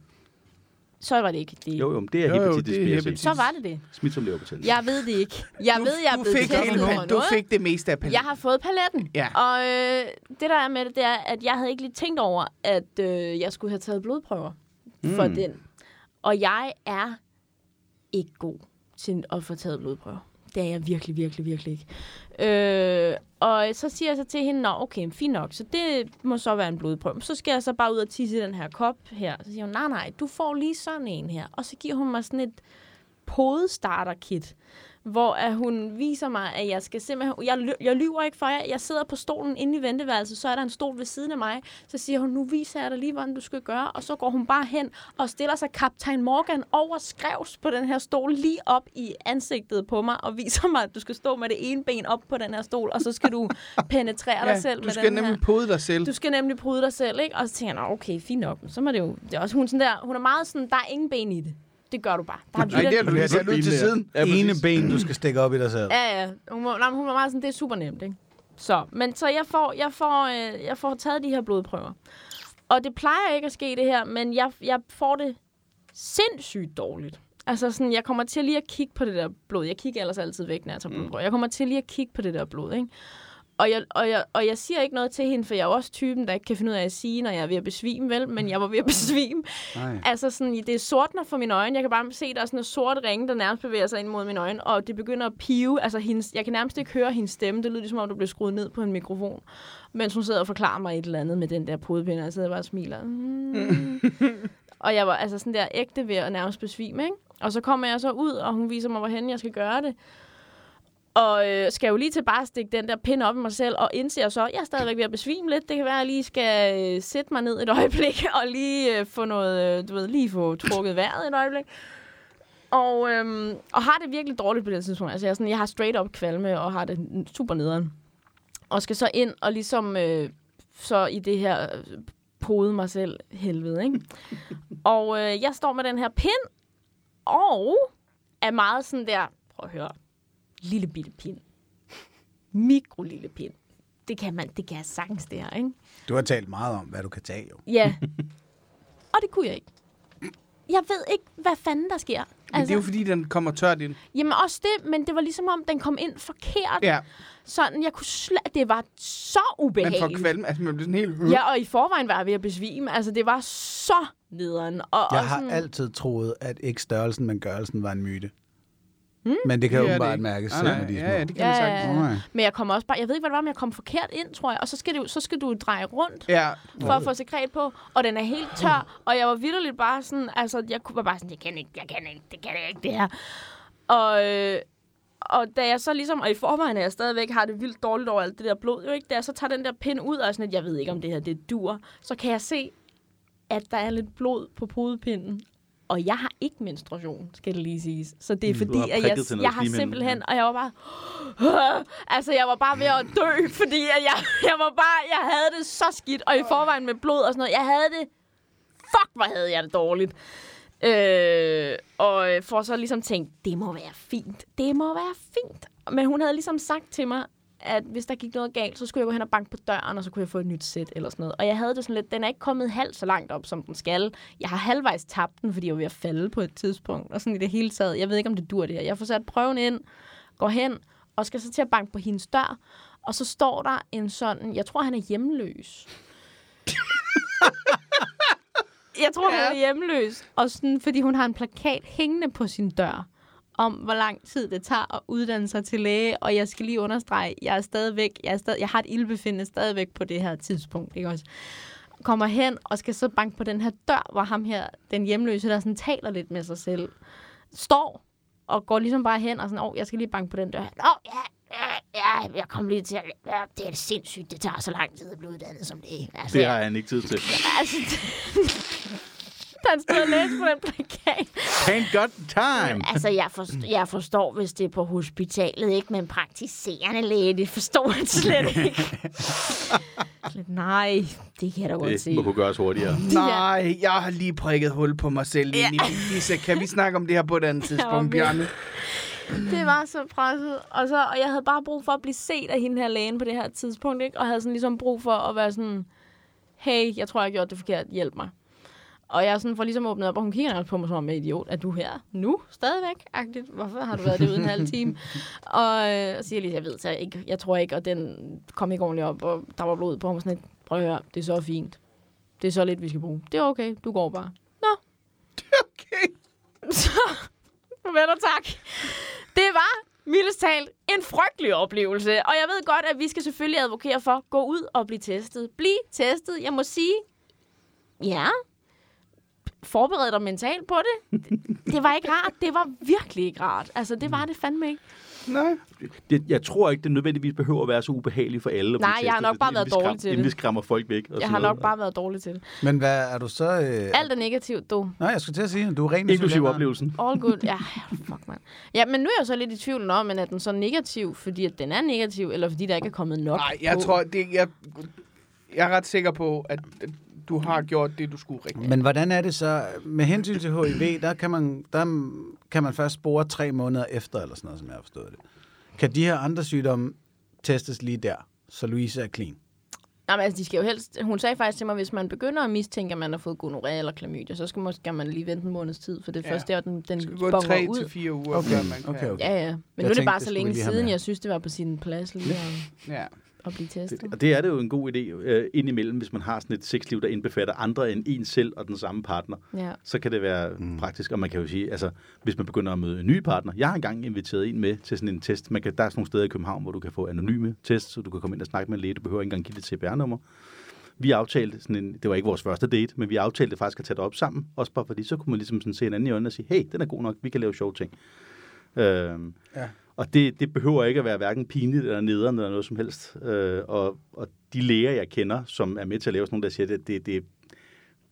Så var det ikke det. Jo, jo, men det er Jo, jo, hepatitis det er BRC. hepatitis. Så var det det. Smitsom leverbetændelse. Jeg ved det ikke. Jeg Du, ved, jeg er du blevet fik, testet hele, for du noget. fik det meste af paletten. Jeg har fået paletten. Ja. Og øh, det, der er med det, det er, at jeg havde ikke lige tænkt over, at øh, jeg skulle have taget blodprøver mm. for den. Og jeg er ikke god til at få taget blodprøver. Det er jeg virkelig, virkelig, virkelig ikke. Øh, og så siger jeg så til hende, Nå, okay, fint nok, så det må så være en blodprøve. Så skal jeg så bare ud og tisse i den her kop her. Så siger hun, nej, nej, du får lige sådan en her. Og så giver hun mig sådan et podestarter-kit, hvor at hun viser mig, at jeg skal simpelthen... Jeg, jeg lyver ikke for jer. Jeg sidder på stolen inde i venteværelset, så er der en stol ved siden af mig. Så siger hun, nu viser jeg dig lige, hvordan du skal gøre. Og så går hun bare hen og stiller sig Kaptajn Morgan over skrevs på den her stol, lige op i ansigtet på mig, og viser mig, at du skal stå med det ene ben op på den her stol, og så skal du penetrere dig selv du med skal den nemlig her. pode dig selv. Du skal nemlig pryde dig selv, ikke? Og så tænker jeg, "Nå, okay, fint nok. Så må det jo... Det er også, hun, sådan der, hun er meget sådan, der er ingen ben i det. Det gør du bare. Der er Nej, det er du lige sat ud til siden. Ja, Ene ben, du skal stikke op i dig selv. Ja, ja. Hun, må, nej, hun var meget sådan, det er super nemt, ikke? Så, men så jeg får, jeg får, øh, jeg får taget de her blodprøver. Og det plejer ikke at ske det her, men jeg, jeg får det sindssygt dårligt. Altså sådan, jeg kommer til lige at kigge på det der blod. Jeg kigger ellers altid væk, når jeg tager blodprøver. Jeg kommer til lige at kigge på det der blod, ikke? Og jeg, og, jeg, og jeg siger ikke noget til hende, for jeg er også typen, der ikke kan finde ud af at sige, når jeg er ved at besvime, vel? Men jeg var ved at besvime. Nej. Altså sådan, det er sortner for mine øjne. Jeg kan bare se, der er sådan en sort ringe, der nærmest bevæger sig ind mod mine øjne, og det begynder at pive. Altså, hendes, jeg kan nærmest ikke høre hendes stemme. Det lyder ligesom om, du bliver skruet ned på en mikrofon. Mens hun sidder og forklarer mig et eller andet med den der podepinde, og jeg sidder bare og smiler. Mm. og jeg var altså sådan der ægte ved at nærmest besvime, ikke? Og så kommer jeg så ud, og hun viser mig, hvorhen jeg skal gøre det. Og øh, skal jo lige til bare at stikke den der pind op i mig selv, og indser så, at jeg er stadigvæk ved at besvime lidt. Det kan være, at jeg lige skal øh, sætte mig ned et øjeblik, og lige øh, få noget, øh, du ved, lige få trukket vejret et øjeblik. Og, øhm, og har det virkelig dårligt på det tidspunkt. Altså, jeg, er sådan, jeg har straight up kvalme, og har det super nederen. Og skal så ind og ligesom, øh, så i det her øh, pode mig selv helvede, ikke? og øh, jeg står med den her pind, og er meget sådan der, prøv at høre, lille bitte pind. Mikro lille pind. Det kan man, det kan jeg sagtens det her, ikke? Du har talt meget om, hvad du kan tage, jo. Ja. og det kunne jeg ikke. Jeg ved ikke, hvad fanden der sker. Men det er jo fordi, den kommer tørt ind. Jamen også det, men det var ligesom om, den kom ind forkert. Ja, Sådan, jeg kunne slet... Det var så man får ubehageligt. kvalme. Altså, man bliver sådan helt... Ja, og i forvejen var jeg ved at besvime. Altså, det var så nederen. Og, Jeg og har sådan, altid troet, at ikke størrelsen, men gørelsen var en myte. Mm? Men det kan Det jo det åbenbart ikke. mærkes Nej, selv med de små. Ja, ja, det kan Ja, man ja, sagtens. ja. Nej. Men jeg kom også bare... Jeg ved ikke, hvad det var, men jeg kom forkert ind, tror jeg. Og så skal, du, så skal du dreje rundt. Ja, for at få sekret på, og den er helt tør, og jeg var vidderligt bare sådan, altså, jeg kunne- var bare sådan, jeg kan ikke, jeg kan ikke, det kan jeg ikke, det her. Og, øh, og da jeg så ligesom, og i forvejen er jeg stadigvæk har det vildt dårligt over alt det der blod, jo ikke, da jeg så tager den der pind ud, og sådan, at jeg ved ikke, om det her det dur, så kan jeg se, at der er lidt blod på pudepinden. Og jeg har ikke menstruation, skal det lige siges. Så det er Mm, fordi, at jeg, jeg har simpelthen... Og jeg var bare... altså, jeg var bare ved at dø, fordi at jeg, jeg var bare... Jeg havde det så skidt, og i forvejen med blod og sådan noget. Jeg havde det... Fuck, hvor havde jeg det dårligt. Øh, og for så ligesom tænkt, det må være fint. Det må være fint. Men hun havde ligesom sagt til mig, at hvis der gik noget galt, så skulle jeg gå hen og banke på døren, og så kunne jeg få et nyt sæt eller sådan noget. Og jeg havde det sådan lidt, den er ikke kommet halvt så langt op, som den skal. Jeg har halvvejs tabt den, fordi jeg var ved at falde på et tidspunkt. Og sådan i det hele taget. Jeg ved ikke, om det dur det her. Jeg får sat prøven ind, går hen, og skal så til at banke på hendes dør. Og så står der en sådan, jeg tror, han er hjemløs. jeg tror, ja. han er hjemløs. Og sådan, fordi hun har en plakat hængende på sin dør om, hvor lang tid det tager at uddanne sig til læge, og jeg skal lige understrege, jeg er stadigvæk, jeg, er stadig, jeg har et ildbefindende stadigvæk på det her tidspunkt, ikke også? Kommer hen og skal så banke på den her dør, hvor ham her, den hjemløse, der sådan taler lidt med sig selv, står og går ligesom bare hen og sådan, åh, jeg skal lige banke på den dør. Åh, ja, ja, ja, jeg kommer lige til at... Ja, det er sindssygt, det tager så lang tid at blive uddannet som det. Altså, Det har han ikke tid til. altså, han stod og læste på den plakat. Thank God time! Altså, jeg, forstår, jeg forstår, hvis det er på hospitalet, ikke? Men praktiserende læge, det forstår jeg slet ikke. Nej, det kan jeg da godt Det se. må kunne gøres hurtigere. Nej, jeg har lige prikket hul på mig selv. Ja. Lisa, kan vi snakke om det her på et andet tidspunkt, Ja, Bjarne? Det var så presset. Og, så, og jeg havde bare brug for at blive set af hende her lægen på det her tidspunkt, ikke? Og havde sådan ligesom brug for at være sådan, hey, jeg tror, jeg har gjort det forkert, hjælp mig. Og jeg sådan får ligesom åbnet op, og hun kigger nærmest på mig som om, jeg er idiot. Er du her nu? Stadigvæk? Agtigt. Hvorfor har du været det uden en halv time? og øh, siger jeg lige, jeg ved så ikke, jeg tror ikke, og den kom ikke ordentligt op, og der var blod på mig sådan lidt. Prøv at høre, det er så fint. Det er så lidt, vi skal bruge. Det er okay, du går bare. Nå, Okay. så, farvel og tak. Det var mildest talt en frygtelig oplevelse. Og jeg ved godt, at vi skal selvfølgelig advokere for, gå ud og blive testet. Bliv testet. Jeg må sige, ja, forbered dig mentalt på det. Det, det var ikke rart. Det var virkelig ikke rart. Altså, det var det fandme ikke. Nej. Det, jeg tror ikke, det nødvendigvis behøver at være så ubehageligt for alle. Nej, jeg har nok bare været dårlig til Inden vi det. skræmmer folk væk. Og Jeg har noget. nok bare været dårlig til det. Men hvad er du så... Øh... Alt er negativt, du. Nej, jeg skulle til at sige, du er ren Inklusiv oplevelsen. All good. Ja, fuck, man. Ja, men nu er jeg jo så lidt i tvivl om, men er den så negativ, fordi at den er negativ, eller fordi der ikke er kommet nok Nej, jeg på? tror, det, jeg, jeg er ret sikker på, at du har gjort det, du skulle rigtigt. Men hvordan er det så, med hensyn til HIV, der kan man, der kan man først spore tre måneder efter, eller sådan noget, som jeg har forstået det. Kan de her andre sygdomme testes lige der, så Louise er clean? Nej, men altså, de skal jo helst... Hun sagde faktisk til mig, hvis man begynder at mistænke, at man har fået gonorrhea eller klamydia, så skal, måske, skal man lige vente en måneds tid, for det er Ja. først der, den, den skal bonger tre ud. til fire uger, Okay, før man kan. okay, okay. Ja, ja. Men Jeg nu er det bare så længe siden, jeg synes, det var på sin plads lige at, Ja. At blive testet. Og det er det jo en god idé øh, indimellem, hvis man har sådan et sexliv, der indbefatter andre end en selv og den samme partner. Ja. Så kan det være mm. praktisk, og man kan jo sige, altså, hvis man begynder at møde en ny partner. Jeg har engang inviteret en med til sådan en test. Man kan, der er sådan nogle steder i København, hvor du kan få anonyme tests, så du kan komme ind og snakke med en læge. Du behøver ikke engang give det CPR-nummer. Vi aftalte sådan en, det var ikke vores første date, men vi aftalte faktisk at tage det op sammen. Også bare fordi, så kunne man ligesom sådan se en anden i øjnene og sige, hey, den er god nok, vi kan lave sjove ting. Øhm, Ja. Og det, det behøver ikke at være hverken pinligt eller nederen eller noget som helst. Øh, og, og de læger, jeg kender, som er med til at lave sådan nogle, der siger, det, det, det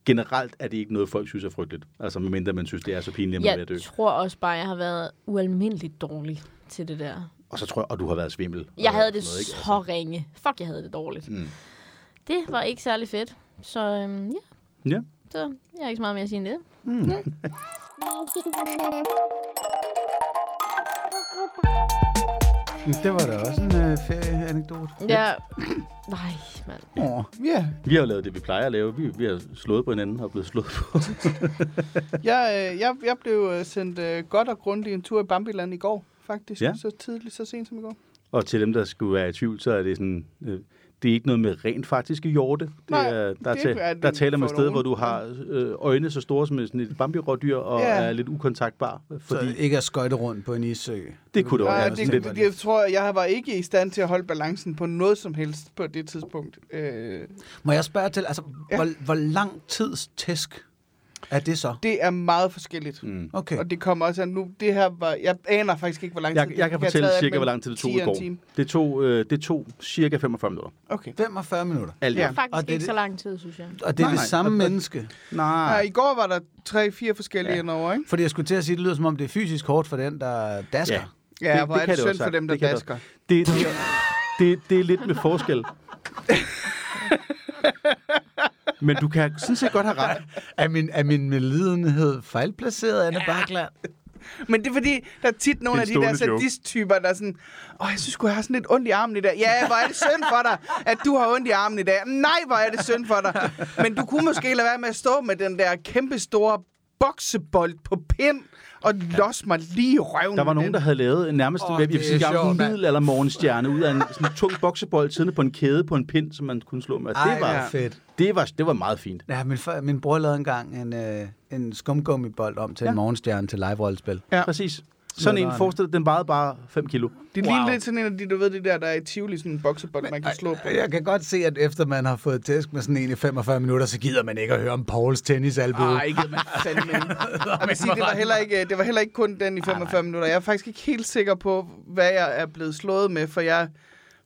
generelt er det ikke noget, folk synes er frygteligt. Altså medmindre man synes, det er så pinligt, at man er ved Jeg at dø. tror også bare, jeg har været ualmindeligt dårlig til det der. Og så tror jeg, og du har været svimmel. Jeg havde det noget, ikke? så ringe. Fuck, jeg havde det dårligt. Mm. Det var ikke særlig fedt. Så øhm, ja, Ja. så jeg har ikke så meget mere at sige end det. Men Det var da også en øh, ferieanekdote. Ja. Nej, mand. Åh, Ja, Vi har jo lavet det, vi plejer at lave. Vi, vi har slået på hinanden og blevet slået på. jeg, øh, jeg, jeg blev øh, sendt øh, godt og grundigt en tur i Bambiland i går, faktisk. Ja. Så tidligt, så sent som i går. og til dem, der skulle være i tvivl, så er det sådan... Øh, det er ikke noget med rent faktiske hjorte. Det Nej, er, der, det er er det der taler man sted, hvor du har øh, øjne så store som sådan et bambirådyr, og Ja. er lidt ukontaktbar. så Fordi ikke at skøjte rundt på en issø. det kunne det også det, sådan det, lidt- det, jeg tror, jeg var ikke i stand til at holde balancen på noget som helst på det tidspunkt. Øh, Må jeg spørge til, altså, ja. hvor, hvor lang tids tæsk Er det så? Det er meget forskelligt. Mm. Okay. Og det kommer også an nu. Det her var... Jeg aner faktisk ikke, hvor lang tid Jeg, det jeg kan fortælle cirka, men hvor lang tid det tog 10 i og går. time. Det tog, øh, det tog cirka 45 minutter. Okay. 45 minutter. Alt Ja. Det er Og faktisk det er ikke det- så lang tid, synes jeg. Og det er Nej, det nej. samme Og- og- menneske. Nej. Ja, I går var der tre-fire forskellige Ja. indover, ikke? Fordi jeg skulle til at sige, det lyder som om, det er fysisk hårdt for den, der dasker. Ja. Ja, Det- det, hvor det er kan det det synd for dem, der det det dasker. Det, det, det, det er lidt med forskel. Men du kan sådan set godt have ret. Er min, er min medlidenhed fejlplaceret, Anne Bakland? Men det er fordi, der er tit nogle af de der sadist-typer, der er sådan, åh, jeg synes sgu, jeg har sådan lidt ondt i armen i dag. Ja, hvor er det synd for dig, at du har ondt i armen i dag. Nej, hvor er det synd for dig. Men du kunne måske lade være med at stå med den der kæmpe store boksebold på pind og los mig lige i røven. Der var nogen, der havde lavet en nærmest oh, jeg vil sige, gammel sjovt, mand. middel eller morgenstjerne ud af en sådan tung boksebold siddende på en kæde på en pind, som man kunne slå med. Ej, det, var, hvor fedt. det, var, det var meget fint. Ja, min, min bror lavede engang en, øh, en skumgummibold om til ja. Ja. en morgenstjerne til live-rollespil. Ja. Præcis. Sådan en, forestil dig, den vejede bare 5 kilo. Det er lige lidt sådan en af de, du ved, det der, der er i Tivoli, sådan en boksebold, man kan slå på. Jeg kan godt se, at efter man har fået tæsk med sådan en i 45 minutter, så gider man ikke at høre om Pauls tennisalbue. Ej, ikke man fandme. Jeg vil sige, det var, heller ikke, det var heller ikke kun den i 45 minutter. Jeg er faktisk ikke helt sikker på, hvad jeg er blevet slået med, for jeg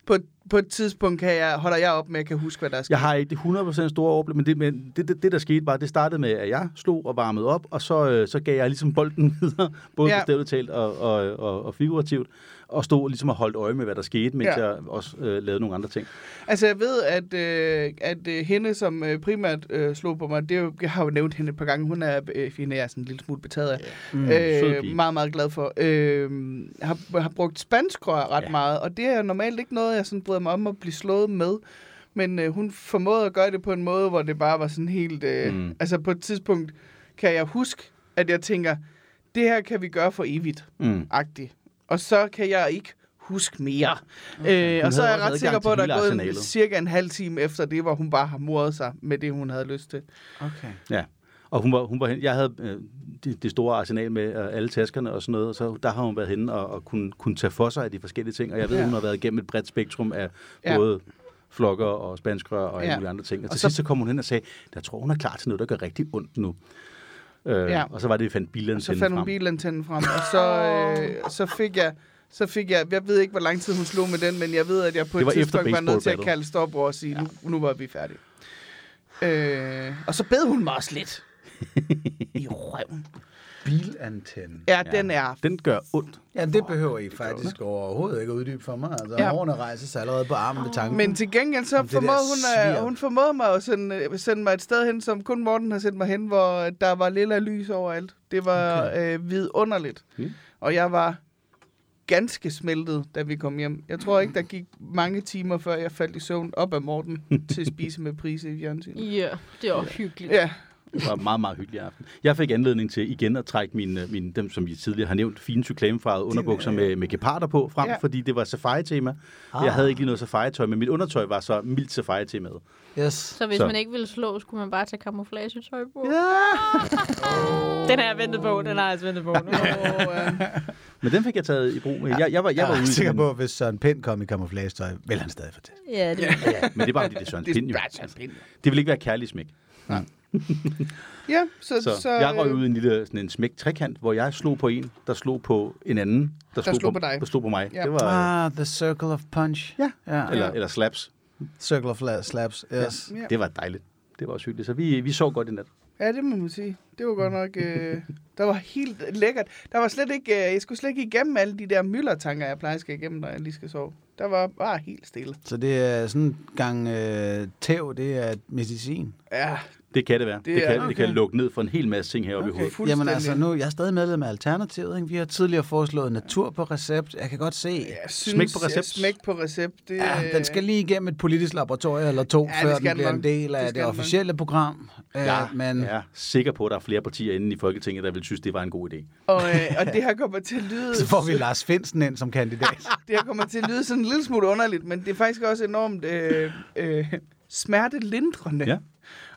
på, på et tidspunkt kan jeg, holder jeg op med, at jeg kan huske, hvad der er sket. Jeg har ikke det 100% store overblik, men det, men det, det, det, der skete bare, det startede med, at jeg slog og varmede op, og så, øh, så gav jeg ligesom bolden videre, både Ja. bogstaveligt talt og, og, og, og figurativt, og stod ligesom og holdt øje med, hvad der skete, mens Ja. ja. jeg også øh, lavede nogle andre ting. Altså, jeg ved, at, øh, at øh, hende, som øh, primært øh, slog på mig, det er jo, jeg har jo nævnt hende et par gange, hun er, øh, hende er sådan en lille smule betaget af. Mm, sød øh, meget, meget glad for. Øh, har, har brugt spanskrør ret ja. Ja. meget, og det er normalt ikke noget, jeg sådan bryder mig om at blive slået med. Men øh, hun formåede at gøre det på en måde, hvor det bare var sådan helt... Øh, mm. Mm. Altså på et tidspunkt kan jeg huske, at jeg tænker, det her kan vi gøre for evigt, Mm. agtigt. Og så kan jeg ikke huske mere. Okay. Øh, og så er jeg ret sikker på, at der er gået en, cirka en halv time efter det, hvor hun bare har moret sig med det, hun havde lyst til. Okay. Ja, og hun var, hun var hen, jeg havde øh, det, det store arsenal med øh, alle taskerne og sådan noget, og så der har hun været henne og, og kunne, kunne tage for sig af de forskellige ting, og jeg ved, Ja. hun har været igennem et bredt spektrum af Ja. både flokker og spanskrør og alle Ja. mulige andre ting. Og Og til så- sidst så kom hun hen og sagde, jeg tror, hun er klar til noget, der gør rigtig ondt nu. Øh, Ja. ja. Og så var det, vi fandt Så bilantennen fandt hun frem. bilantennen frem, og så, øh, så fik jeg... Så fik jeg, jeg ved ikke, hvor lang tid hun slog med den, men jeg ved, at jeg på et tidspunkt var nødt til at kalde stop og sige, nu, nu var vi færdige. Øh, og så bed hun mig også lidt i røven. Bilantenne. Ja, ja, den er... Den gør ondt. Ja, det behøver I faktisk overhovedet ikke at uddybe for mig. Altså, Ja. hårene rejser sig allerede på armen med tanken. Men til gengæld så formåede hun, uh, hun formåede mig at sende, øh, sende mig et sted hen, som kun Morten har sendt mig hen, hvor der var lilla lys overalt. Det var okay. øh, vidunderligt. Mm. Og jeg var ganske smeltet, da vi kom hjem. Jeg tror ikke, der gik mange timer, før jeg faldt i søvn op af Morten til at spise med prise i fjernsynet. Ja, det var hyggeligt. Ja, Det var en meget, meget hyggelig aften. Jeg fik anledning til igen at trække mine, mine dem, som vi tidligere har nævnt, fine cyklamefarvede underbukser med, med geparder på frem, Ja. ja. fordi det var safari-tema. Ah. Jeg havde ikke lige noget safari-tøj, men mit undertøj var så mildt safari-temaet. Yes. Så hvis Så. man ikke ville slå, skulle man bare tage camouflage-tøj på. Ja. Den har jeg ventet på, den har jeg altså ventet på. Og, øh, Men den fik jeg taget i brug. Jeg, jeg, var, jeg var er ude i sikker på, at hvis Søren Pind kom i camouflage-tøj, vil han stadig fortælle. ja, det Ja. Ja, men det er bare, fordi det er Søren det Pind jo. er Søren Pind. Det vil ikke være kærlig smæk. Ja, så, Så, så, jeg røg øh, ud i en lille sådan en smæk trekant, hvor jeg slog på en, der slog på en anden, der, slog på dig. Der slog på mig. Ja. Det var, Ah, the circle of punch. Ja. ja. eller, eller slaps. Circle of la- slaps, yes. Ja. Det var dejligt. Det var også hyggeligt. Så vi, vi sov godt i nat. Ja, det må man sige. Det var godt nok... Øh, der var helt lækkert. Der var slet ikke... Øh, jeg skulle slet ikke igennem alle de der myldertanker, jeg plejer at skal igennem, når jeg lige skal sove. Der var bare helt stille. Så det er sådan en gang øh, tæv, det er medicin. Ja, Det kan det være. Det, Det det, kan, det kan okay. lukke ned for en hel masse ting heroppe okay. i hovedet. Jamen altså, nu jeg er stadig medlem af Alternativet. Ikke? Vi har tidligere foreslået natur på recept. Jeg kan godt se, jeg synes, Smæk på recept. Smæk på recept. Det, ja, den skal lige igennem et politisk laboratorium eller to, Ja, ja, det før den bliver den en del Det af det, nok. officielle program. Jeg Øh, men er sikker på, at der er flere partier inde i Folketinget, der vil synes, det var en god idé. Og, øh, og det her kommer til at lyde... så får vi Lars Finsen ind som kandidat. Det her kommer til at lyde sådan en lille smule underligt, men det er faktisk også enormt øh, øh, smertelindrende. Ja.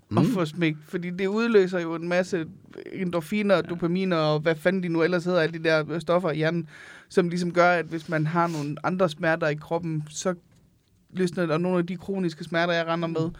Mm. At få smæk, fordi det udløser jo en masse endorfiner, og dopaminer og hvad fanden de nu ellers hedder, alle de der stoffer i hjernen, som ligesom gør, at hvis man har nogle andre smerter i kroppen, så løsner det, og nogle af de kroniske smerter, jeg render med,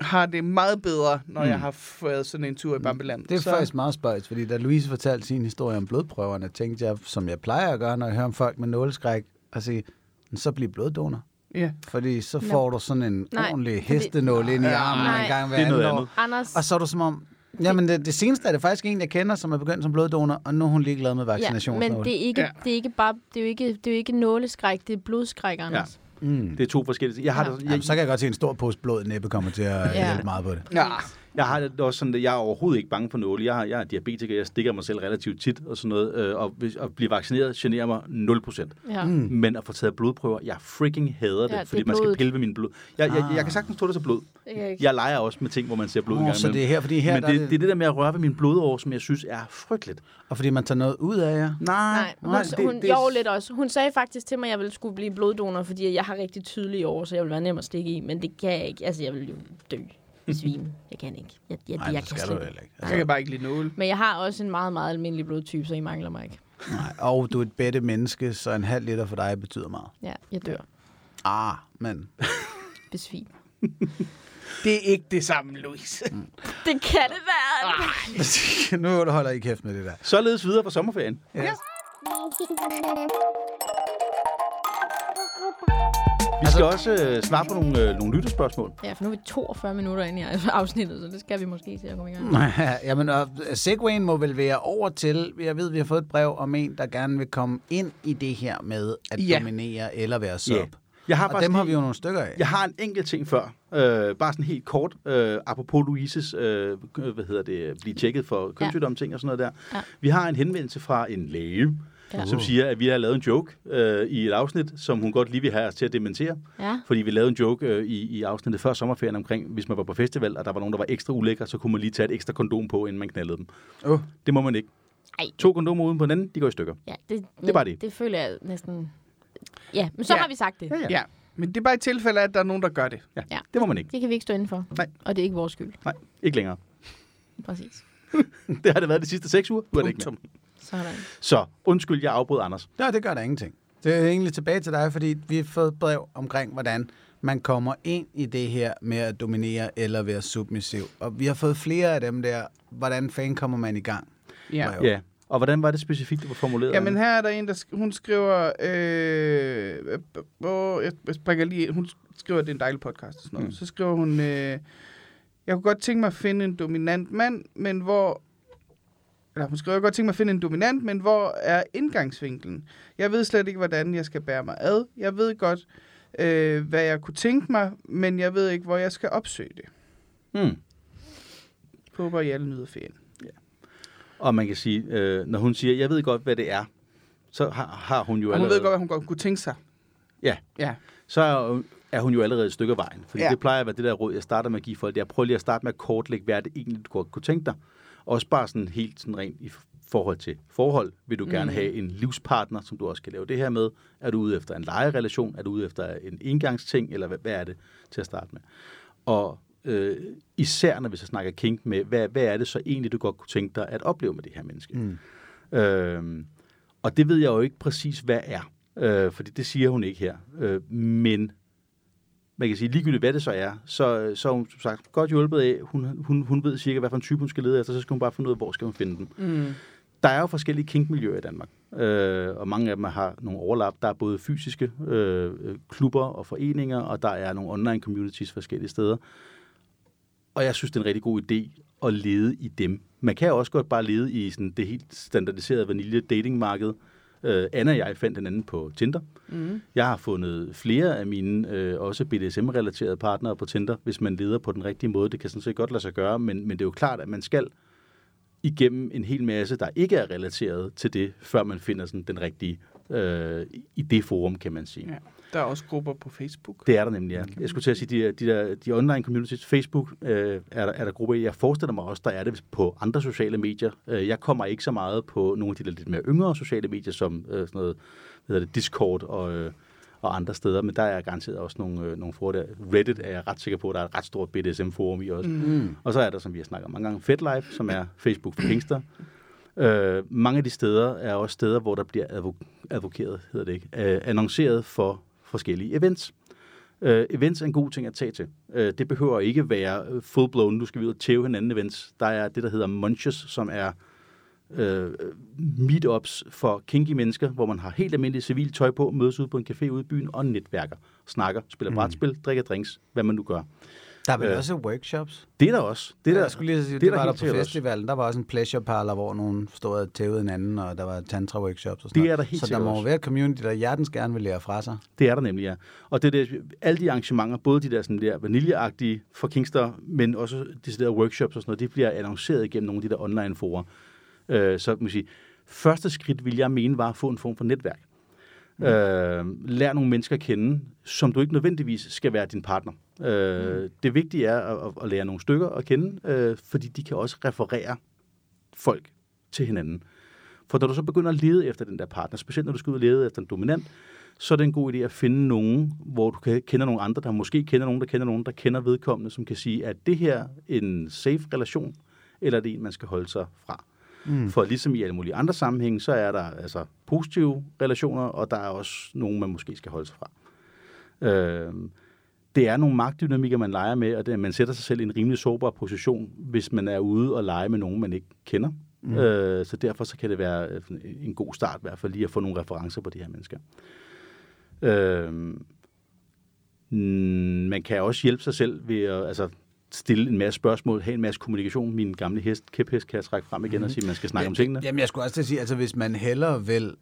har det meget bedre, når Mm. jeg har fået sådan en tur i Bambeland. Det er så... faktisk meget spøjs, fordi da Louise fortalte sin historie om blodprøverne, tænkte jeg, som jeg plejer at gøre, når jeg hører om folk med nåleskræk, at sige, "Men så bliv bloddonor. Ja. Fordi så får du sådan en Nej, ordentlig hestenål ind i armen Nej. en gang hver Det er noget andet. Anders, Og så er du som om, jamen det, det seneste er det faktisk en, jeg kender, som er begyndt som bloddonor, og nu er hun ligeglad med ja, vaccinationsnål. men det er ikke, Ja. det er ikke bare, det er jo ikke, det er jo ikke nåleskræk, det er blodskræk, Anders. Mm. Det er to forskellige ting. Jeg har, Ja. det, Jamen, så kan jeg godt se, at en stor pose blod næppe kommer til at Ja. hjælpe meget på det. Ja. Jeg har det også sådan, at jeg er overhovedet ikke bange for nåle. Jeg, har, jeg er diabetiker, jeg stikker mig selv relativt tit og sådan noget, øh, og hvis, at blive vaccineret generer mig 0%. Ja. Mm. Men at få taget blodprøver, jeg freaking hader det, Ja, det fordi er man skal blodet. pille ved min blod. Jeg, jeg, jeg, Ah. kan sagtens tåle det så blod. Det jeg. Jeg leger også med ting, hvor man ser blod oh, engang så det er her, fordi her Men der det, er det er det der med at røre ved min blodår, som jeg synes er frygteligt. Og fordi man tager noget ud af jer. Nej, hun, nej, det, det- hun, det- det, jo lidt også. Hun sagde faktisk til mig, at jeg ville skulle blive bloddonor, fordi jeg har rigtig tydelige år, så jeg vil være nem at stikke i. Men det kan jeg ikke. Altså, jeg vil jo dø. Svime. Jeg kan ikke. Jeg, jeg, Nej, jeg det kan skal du ikke. heller ikke. Jeg kan bare ikke lide nåle. Men jeg har også en meget, meget almindelig blodtype, så I mangler mig ikke. Nej, og du er et bedte menneske, så en halv liter for dig betyder meget. Ja, jeg dør. Ah, men Besvim. Det er ikke det samme, Louise. Det kan det være. nu holder I kæft med det der. Således videre fra sommerferien. Ja. Vi skal også øh, svare på nogle, øh, nogle lytterspørgsmål. Ja, for nu er vi 42 minutter inde i afsnittet, så det skal vi måske til at komme i gang. Jamen, og Segwayen må vel være over til, jeg ved, vi har fået et brev om en, der gerne vil komme ind i det her med at Ja. dominere eller være sub. Ja. Jeg har Og faktisk dem har vi jo nogle stykker af. Jeg har en enkelt ting før, øh, bare sådan helt kort, øh, apropos Louises, øh, hvad hedder det, blive tjekket for kønssygdomme ting og sådan noget der. Ja. Vi har en henvendelse fra en læge, Ja. som siger, at vi har lavet en joke øh, i et afsnit, som hun godt lige vil have os til at dementere. Ja. Fordi vi lavede en joke øh, i, i afsnittet før sommerferien omkring, hvis man var på festival, og der var nogen, der var ekstra ulækre, så kunne man lige tage et ekstra kondom på, inden man knaldede dem. Oh. Det må man ikke. Ej. To kondomer uden på hinanden, de går i stykker. Ja, det, er bare det. Det føler jeg næsten... Ja, men så Ja. har vi sagt det. Ja, ja. Ja, men det er bare i tilfælde af, at der er nogen, der gør det. ja. Ja. Det må man ikke. Det kan vi ikke stå inden for. Nej. Og det er ikke vores skyld. Nej, ikke længere. Præcis. Det har det været de sidste seks uger. Nu er det ikke mere. Sådan. Så undskyld, jeg afbrød Anders. Ja, det gør der ingenting. Det er egentlig tilbage til dig, fordi vi har fået et brev omkring, hvordan man kommer ind i det her med at dominere eller være submissiv. Og vi har fået flere af dem der. Hvordan fanden kommer man i gang? Ja. Ja. Og hvordan var det specifikt, det var formuleret? Jamen her er der en, der sk- hun skriver, øh, øh, øh, jeg, jeg springer lige, hun skriver, at det er en dejlig podcast og sådan noget. Mm. Så skriver hun, øh, jeg kunne godt tænke mig at finde en dominant mand, men hvor, eller hun skriver, jeg godt tænke mig at finde en dominant, men hvor er indgangsvinklen? Jeg ved slet ikke, hvordan jeg skal bære mig ad. Jeg ved godt, øh, hvad jeg kunne tænke mig, men jeg ved ikke, hvor jeg skal opsøge det. Hmm. Håber, I alle nyder ferien. Og man kan sige, øh, når hun siger, jeg ved godt, hvad det er, så har, har hun jo Og hun allerede... ved godt, hvad hun godt kunne tænke sig. Ja. Ja. Så er, er hun jo allerede et stykke af vejen. Fordi Ja. ja. det plejer at være det der råd, jeg starter med at give folk. Det er, prøv lige at starte med at kortlægge, hvad det egentlig, du godt kunne tænke dig. Også bare sådan helt sådan rent i forhold til forhold. Vil du gerne Mhm. have en livspartner, som du også kan lave det her med? Er du ude efter en lejerelation? Er du ude efter en engangsting? Eller hvad, hvad er det til at starte med? Og øh, især når vi så snakker kink med, hvad, hvad er det så egentlig, du godt kunne tænke dig at opleve med det her menneske? Mm. Øhm, og det ved jeg jo ikke præcis, hvad er. Øh, fordi det siger hun ikke her. Øh, men man kan sige, ligegyldigt hvad det så er, så, så er hun som sagt godt hjulpet af. Hun, hun, hun ved cirka, hvad for en type hun skal lede efter, så skal hun bare finde ud af, hvor skal hun finde den. Mm. Der er jo forskellige kinkmiljøer i Danmark, øh, og mange af dem har nogle overlap. Der er både fysiske øh, klubber og foreninger, og der er nogle online communities forskellige steder. Og jeg synes, det er en rigtig god idé at lede i dem. Man kan også godt bare lede i sådan det helt standardiserede vanilje datingmarked. Øh, Anna og jeg fandt hinanden på Tinder. Mm. Jeg har fundet flere af mine, øh, også BDSM-relaterede partnere på Tinder, hvis man leder på den rigtige måde. Det kan sådan set godt lade sig gøre, men, men det er jo klart, at man skal igennem en hel masse, der ikke er relateret til det, før man finder sådan den rigtige øh, i det forum, kan man sige. Ja. Der er også grupper på Facebook. Det er der nemlig, ja. Jeg skulle til at sige, de, de, der, de online communities, Facebook, øh, er, der, er der grupper. Jeg forestiller mig også, der er det på andre sociale medier. Øh, jeg kommer ikke så meget på nogle af de der lidt mere yngre sociale medier, som øh, sådan noget, hvad hedder det, Discord og, øh, og andre steder, men der er garanteret også nogle, øh, nogle der. Reddit er jeg ret sikker på, der er et ret stort BDSM-forum i også. Mm. Og så er der, som vi har snakket om mange gange, FedLife, som er Facebook for Kingster. Øh, mange af de steder er også steder, hvor der bliver advo- advokeret, hedder det ikke, øh, annonceret for forskellige events. Øh, events er en god ting at tage til. Øh, det behøver ikke være øh, full-blown, nu skal vi ud og tæve hinanden events. Der er det, der hedder munches, som er øh, meetups for kinky mennesker, hvor man har helt almindeligt civilt tøj på, mødes ud på en café ude i byen og netværker, snakker, spiller brætspil, drikker drinks, hvad man nu gør. Der er vel Øh, også workshops. Det er der også. Det er der, jeg skulle lige sige, det, det det var der på sikkert også. festivalen. Der var også en pleasure parlor, hvor nogen stod og tævede hinanden, og der var tantra-workshops og sådan Det er der helt Så der må også. være community, der hjertens gerne vil lære fra sig. Det er der nemlig, ja. Og det er det, alle de arrangementer, både de der, sådan der vaniljeagtige for Kingster, men også de der workshops og sådan noget, de bliver annonceret igennem nogle af de der online forer. Øh, så man kan sige, første skridt, vil jeg mene, var at få en form for netværk. Mm. Øh, lær nogle mennesker at kende, som du ikke nødvendigvis skal være din partner. Øh, mm. Det vigtige er at, at lære nogle stykker at kende, øh, fordi de kan også referere folk til hinanden. For når du så begynder at lede efter den der partner, specielt når du skal ud og lede efter en dominant, så er det en god idé at finde nogen, hvor du kan- kender nogle andre, der måske kender nogen, der kender nogen, der kender vedkommende, som kan sige, at det her en safe relation, eller er det en, man skal holde sig fra. Mm. For ligesom i alle mulige andre sammenhænge, så er der altså positive relationer, og der er også nogen, man måske skal holde sig fra. Øh, det er nogle magtdynamikker, man leger med, og det, man sætter sig selv i en rimelig sårbar position, hvis man er ude og lege med nogen, man ikke kender. Mm. Øh, så derfor så kan det være øh, en god start i hvert fald lige at få nogle referencer på de her mennesker. Øh, mm, man kan også hjælpe sig selv ved at altså, stille en masse spørgsmål, have en masse kommunikation. Min gamle hest, kæphest, kan jeg trække frem igen og sige, at man skal snakke om tingene. Jamen, jeg skulle også til at sige, altså hvis man hellere vil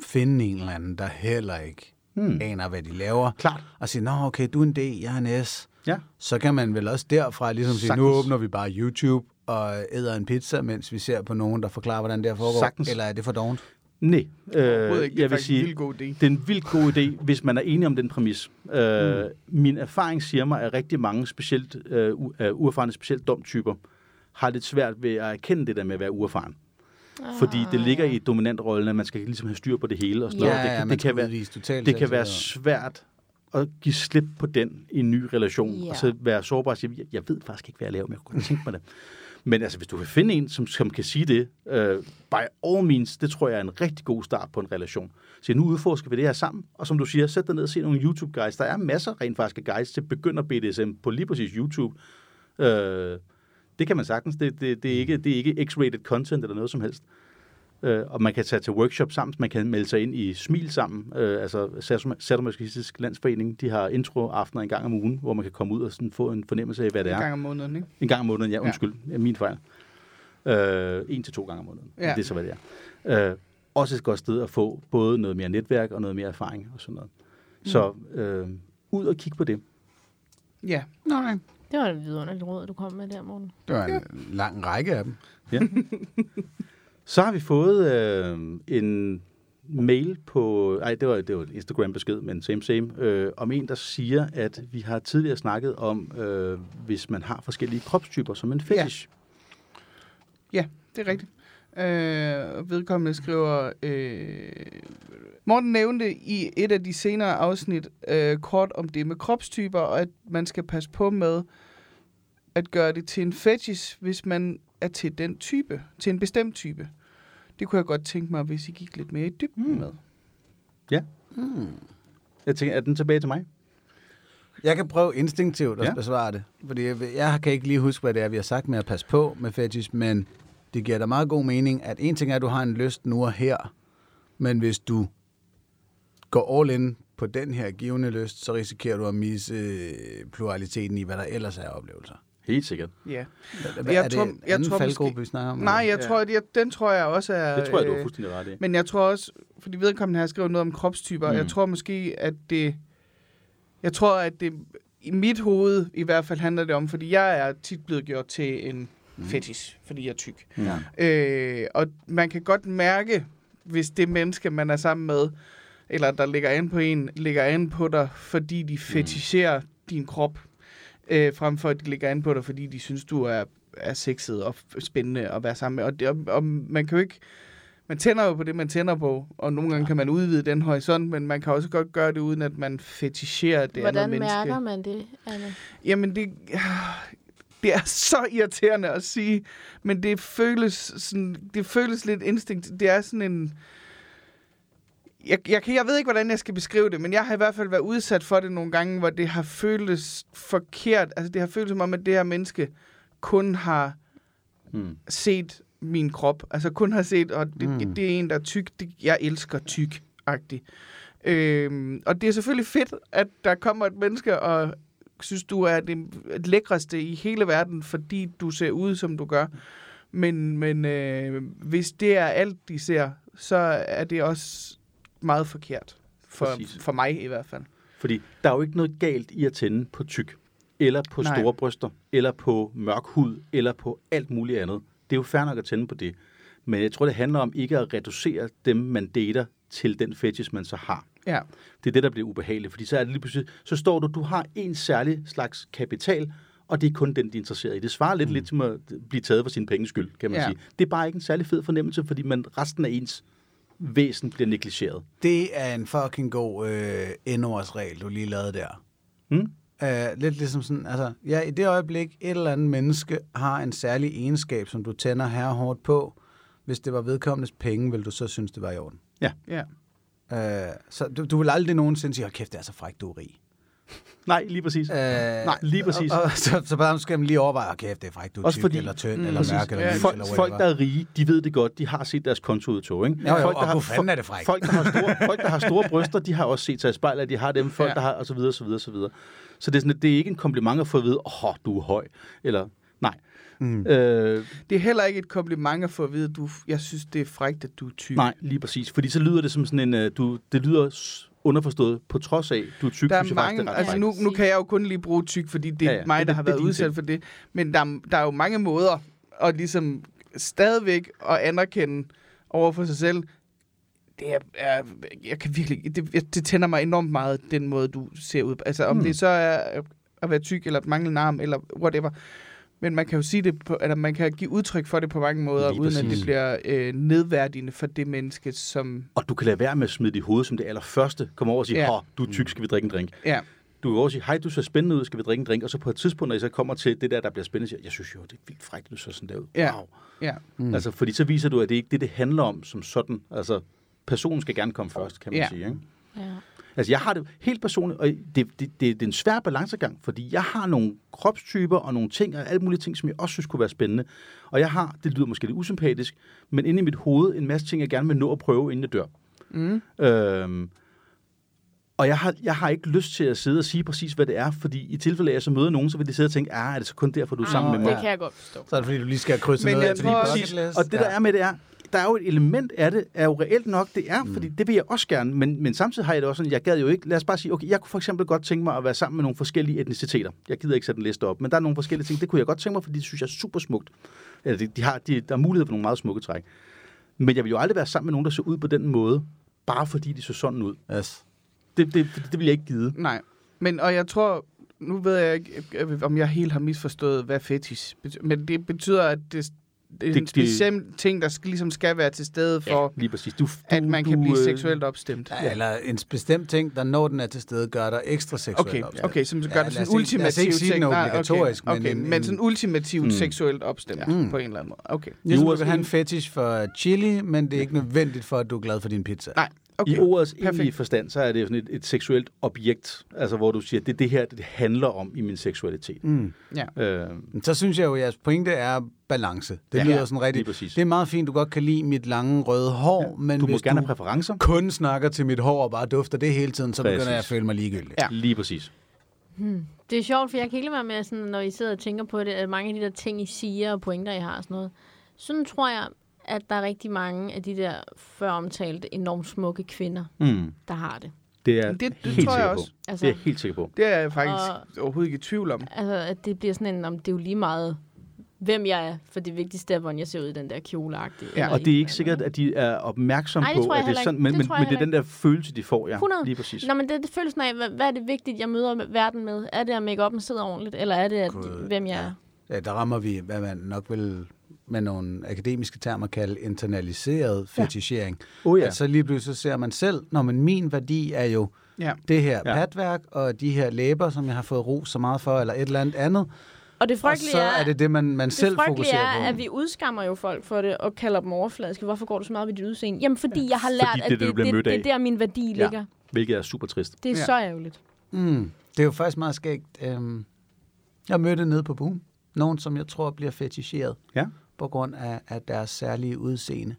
finde en eller anden, der heller ikke hmm. aner, hvad de laver, Klart. og sige, nå, okay, du er en D, jeg er en S, Ja. så kan man vel også derfra ligesom sige, nu åbner vi bare YouTube og æder en pizza, mens vi ser på nogen, der forklarer, hvordan det her foregår. Sagtens. Eller er det for dovent? Nej, øh, ikke. Det er jeg vil en sige, vildt god idé. det er en vildt god idé, hvis man er enig om den præmis. Øh, mm. Min erfaring siger mig, at rigtig mange, specielt øh, øh, uerfarne, specielt domtyper, har lidt svært ved at erkende det der med at være uerfaren. Fordi det ligger i dominantrollen, at man skal ligesom have styr på det hele. Og sådan Ja, noget. det, ja, det, kan være, det kan være svært at give slip på den i en ny relation, Ja. og så være sårbar og sige, jeg, jeg ved faktisk ikke, hvad jeg laver, men jeg kunne tænke mig det. Men altså, hvis du kan finde en, som, som kan sige det, øh, by all means, det tror jeg er en rigtig god start på en relation. Så nu udforsker vi det her sammen, og som du siger, sæt dig ned og se nogle YouTube-guides. Der er masser rent faktisk af guides til begynder BDSM på lige præcis YouTube. Øh, det kan man sagtens. Det, det, det, er ikke, det er ikke x-rated content eller noget som helst. Øh, og man kan tage til workshop sammen, man kan melde sig ind i Smil sammen, øh, altså Sadom- Sadomasochistisk Landsforening, de har introaftener en gang om ugen, hvor man kan komme ud og sådan få en fornemmelse af, hvad det En er. gang om måneden, ikke? En gang om måneden, ja, undskyld, ja. min fejl. Øh, en til to gange om måneden, ja. Ja. det er så, hvad det er. Øh, også et godt sted at få både noget mere netværk og noget mere erfaring og sådan noget. Så øh, ud og kig på det. Ja. Nej, Det var et vidunderligt råd, du kom med der, Morten. det var en lang række af dem. Ja. Så har vi fået øh, en mail på, ej, det var, det var et Instagram-besked, men same same, øh, om en, der siger, at vi har tidligere snakket om, øh, hvis man har forskellige kropstyper som en fetish. Ja, det er rigtigt. Øh, vedkommende skriver, øh, Morten nævnte i et af de senere afsnit øh, kort om det med kropstyper, og at man skal passe på med at gøre det til en fetish, hvis man er til den type, til en bestemt type. Det kunne jeg godt tænke mig, hvis I gik lidt mere i dybden Hmm. med. Jeg tænker, er den tilbage til mig? Jeg kan prøve instinktivt at Ja. ja. besvare det. Fordi jeg, jeg kan ikke lige huske, hvad det er, vi har sagt med at passe på med fetish, men det giver da meget god mening, at en ting er, at du har en lyst nu og her, men hvis du går all in på den her givende lyst, så risikerer du at misse øh, pluraliteten i, hvad der ellers er oplevelser. Helt sikkert. Ja. Hvad, Jeg er tror- det en jeg anden tror faldgruppe, måske- vi snakker om? Nej, jeg Ja. tror, jeg, den tror jeg også er... Det tror jeg, du har øh, fuldstændig ret i. Men jeg tror også, fordi vedkommende har skrevet noget om kropstyper, mm. jeg tror måske, at det... Jeg tror, at det i mit hoved i hvert fald handler det om, fordi jeg er tit blevet gjort til en Mm. fetish, fordi jeg er tyk. Ja. Øh, og man kan godt mærke, hvis det menneske, man er sammen med, eller der ligger an på en, ligger an på dig, fordi de fetisherer mm. din krop, øh, frem for at de ligger an på dig, fordi de synes, du er, er sexet og spændende at være sammen med. Og, det, og, og man kan jo ikke... Man tænder jo på det, man tænder på, og nogle gange kan man udvide den horisont, men man kan også godt gøre det, uden at man fetisherer det Hvordan andet menneske. mærker man det, Anne? Jamen, det, det er så irriterende at sige, men det føles, sådan, det føles lidt instinkt. Det er sådan en... jeg, jeg, kan, jeg ved ikke, hvordan jeg skal beskrive det, men jeg har i hvert fald været udsat for det nogle gange, hvor det har føltes forkert. Altså, det har føltes som om, at det her menneske kun har Mm. set min krop. Altså, kun har set, og det, Mm. mm. det er en, der er tyk. Det, jeg elsker tyk-agtigt. Øhm, og det er selvfølgelig fedt, at der kommer et menneske og synes, du er det lækreste i hele verden, fordi du ser ud, som du gør. Men, men øh, hvis det er alt, de ser, så er det også meget forkert. For, Præcis. for mig i hvert fald. Fordi der er jo ikke noget galt i at tænde på tyk, eller på Nej. store bryster, eller på mørk hud, eller på alt muligt andet. Det er jo fair nok at tænde på det. Men jeg tror, det handler om ikke at reducere dem, man dater, til den fetish, man så har. Ja. Det er det, der bliver ubehageligt, fordi så er det lige pludselig, så står du, du har en særlig slags kapital, og det er kun den, de er interesseret i. Det svarer lidt, mm. lidt til at blive taget for sin penges skyld, kan man Ja. sige. Det er bare ikke en særlig fed fornemmelse, fordi man, resten af ens væsen bliver negligeret. Det er en fucking god øh, endeordsregel, du lige lavede der. Hmm? Uh, lidt ligesom sådan, altså, ja, i det øjeblik, et eller andet menneske har en særlig egenskab, som du tænder her hårdt på, hvis det var vedkommendes penge, vil du så synes, det var i orden. ja. Uh, så du, du vil aldrig nogensinde sige, "Hold kæft, det er så frækt, du er rig. Nej, lige præcis. Uh, Nej, lige præcis. Og, og, så, så bare skal man lige overveje, "Hold kæft, det er frækt, du er tyk, fordi- eller tynd, Mm, eller præcis. mørk, eller Ja, lys, folk, eller folk, der whatever. er rige, de ved det godt. De har set deres kontoudtog, ikke? Jo, jo, folk, og der hvor fanden er det frækt. Folk, der har store, folk, der har store bryster, de har også set sig i spejlet, at de har dem. Folk, Ja. der har, og så videre, så videre, så videre. Så det er, sådan, det er ikke en kompliment at få at vide, åh, oh, du er høj. Eller. Mm. Øh, Det er heller ikke et kompliment at få at vide, at du, jeg synes, det er frækt, at du er tyk. nej, lige præcis. Fordi så lyder det som sådan en, øh, du, det lyder underforstået, på trods af, du er tyk, Der er synes jeg faktisk, mange, det er ret altså nu, nu kan jeg jo kun lige bruge tyk, fordi det er Ja, ja, mig, Det- der har det været din udsat ting. for det. Men der, er- der er jo mange måder at ligesom stadigvæk at anerkende over for sig selv. Det er, er jeg kan virkelig, det, det tænder mig enormt meget, den måde, du ser ud. Altså om Hmm. det så er at være tyk, eller at mangle en arm, eller whatever. Men man kan jo sige det, på, eller man kan give udtryk for det på mange måder, Lige uden at præcis. det bliver øh, nedværdigende for det menneske, som... Og du kan lade være med at smide dit hoved som det allerførste. Kom over og sige, Ja. ja. du er tyk, skal vi drikke en drink. Ja, Du kan også sige, hej, du ser spændende ud, skal vi drikke en drink? Og så på et tidspunkt, når I så kommer til det der, der bliver spændende, siger, jeg synes jo, det er vildt frækt, du ser sådan der ud. Ja. Wow. ja. Mm. Altså, fordi så viser du, at det ikke er det, det handler om som sådan. Altså, personen skal gerne komme først, kan man Ja. sige. Ikke? Ja. Altså, jeg har det helt personligt, og det, det, det, det er en svær balancegang, fordi jeg har nogle kropstyper og nogle ting, og alle mulige ting, som jeg også synes kunne være spændende. Og jeg har, det lyder måske lidt usympatisk, men inde i mit hoved, en masse ting, jeg gerne vil nå at prøve, inden jeg dør. Mm. Øhm, og jeg har, jeg har ikke lyst til at sidde og sige præcis, hvad det er, fordi i tilfælde af, at jeg så møder nogen, så vil de sidde og tænke, ah, er det så kun derfor, du er sammen med mig? Det kan jeg godt forstå. Så er det fordi, du lige skal krydse Men noget jeg af bucket list. Og det, der er med det er, der er jo et element af det, er jo reelt nok, det er, fordi det vil jeg også gerne, men, men samtidig har jeg det også sådan, jeg gad jo ikke, lad os bare sige, okay, jeg kunne for eksempel godt tænke mig at være sammen med nogle forskellige etniciteter. Jeg gider ikke sætte en liste op, men der er nogle forskellige ting, det kunne jeg godt tænke mig, fordi det synes jeg er super smukt. Eller de, de har, de, der er mulighed for nogle meget smukke træk. Men jeg vil jo aldrig være sammen med nogen, der ser ud på den måde, bare fordi de så sådan ud. Yes. Det, det, det vil jeg ikke gide. Nej, men og jeg tror, nu ved jeg ikke, øh, om jeg helt har misforstået, hvad fetish betyder, men det betyder, at det, det er Det- en speciel ting, der skal, ligesom skal være til stede for, Lige præcis. Du, du, at man kan du, blive øh, seksuelt opstemt. Ja, eller en bestemt ting, der når den er til stede, gør dig ekstra seksuelt Okay, opstemt. okay, som gør Ja, det lad os sådan ikke- lad os ultimativ ikke sige, ting. den Nej, obligatorisk, okay, men okay, en- men sådan ultimativt Mm. seksuelt opstemt Ja. på en eller anden måde. Okay, Ligesom du vil have en en- fetish for chili, men det er ikke nødvendigt for, at du er glad for din pizza. Nej. Okay. I ordets Perfekt. egentlige forstand, så er det jo sådan et, et seksuelt objekt, altså hvor du siger, det er det her, det handler om i min seksualitet. Mm. Ja. Øh, Så synes jeg jo, at jeres pointe er balance. Det Ja. lyder Ja, sådan rigtigt. Det er meget fint, du godt kan lide mit lange røde hår, men du må hvis gerne du have præferencer. kun snakker til mit hår og bare dufter det hele tiden, så Præcis. begynder jeg at føle mig ligegyldig. Ja. Lige præcis. Det er sjovt, for jeg kan være med, sådan, når I sidder og tænker på det, at mange af de der ting, I siger og pointer, I har og sådan noget. Sådan tror jeg, at der er rigtig mange af de der før omtalte enormt smukke kvinder, Mm. der har det. Det er Det- det helt tror jeg også. på. Altså, Det er jeg helt sikker på. Det er jeg faktisk overhovedet ikke i tvivl om. altså, at det bliver sådan en, om det er jo lige meget, hvem jeg er, for det vigtigste er, hvordan jeg ser ud i den der kjoleagtige. Ja, eller Og det er ikke sikkert, at de er opmærksomme det på, at det er sådan, men, Det men, men det er den der følelse, de får, ja. 100. Lige præcis. Nå, men det, det følelsen af, hvad, hvad er det vigtigt, jeg møder verden med? Er det, at make sidder ordentligt, eller er det, at, Gud, hvem jeg er? Ja, der rammer vi, hvad man nok vil med nogle akademiske termer kalde internaliseret fetichering. Ja. Ja. Altså lige pludselig så ser man selv, når men min værdi er jo Ja. det her Ja. ja. patværk og de her læber, som jeg har fået ro så meget for, eller et eller andet andet. Og det Og frygtelige så er, er det det, man, man det selv frygtelige fokuserer er, på. at vi udskammer jo folk for det, og kalder dem overfladiske. Hvorfor går du så meget ved dit udseende? Jamen, fordi jeg har lært, Fordi det er at det, det, det, det, er der, min værdi Ja. ligger. Hvilket er super trist. Det er Ja. så ærgerligt. Mm. Det er jo faktisk meget skægt. Øhm, jeg mødte nede på Boom nogen, som jeg tror bliver feticheret Ja. På grund af, af deres særlige udseende,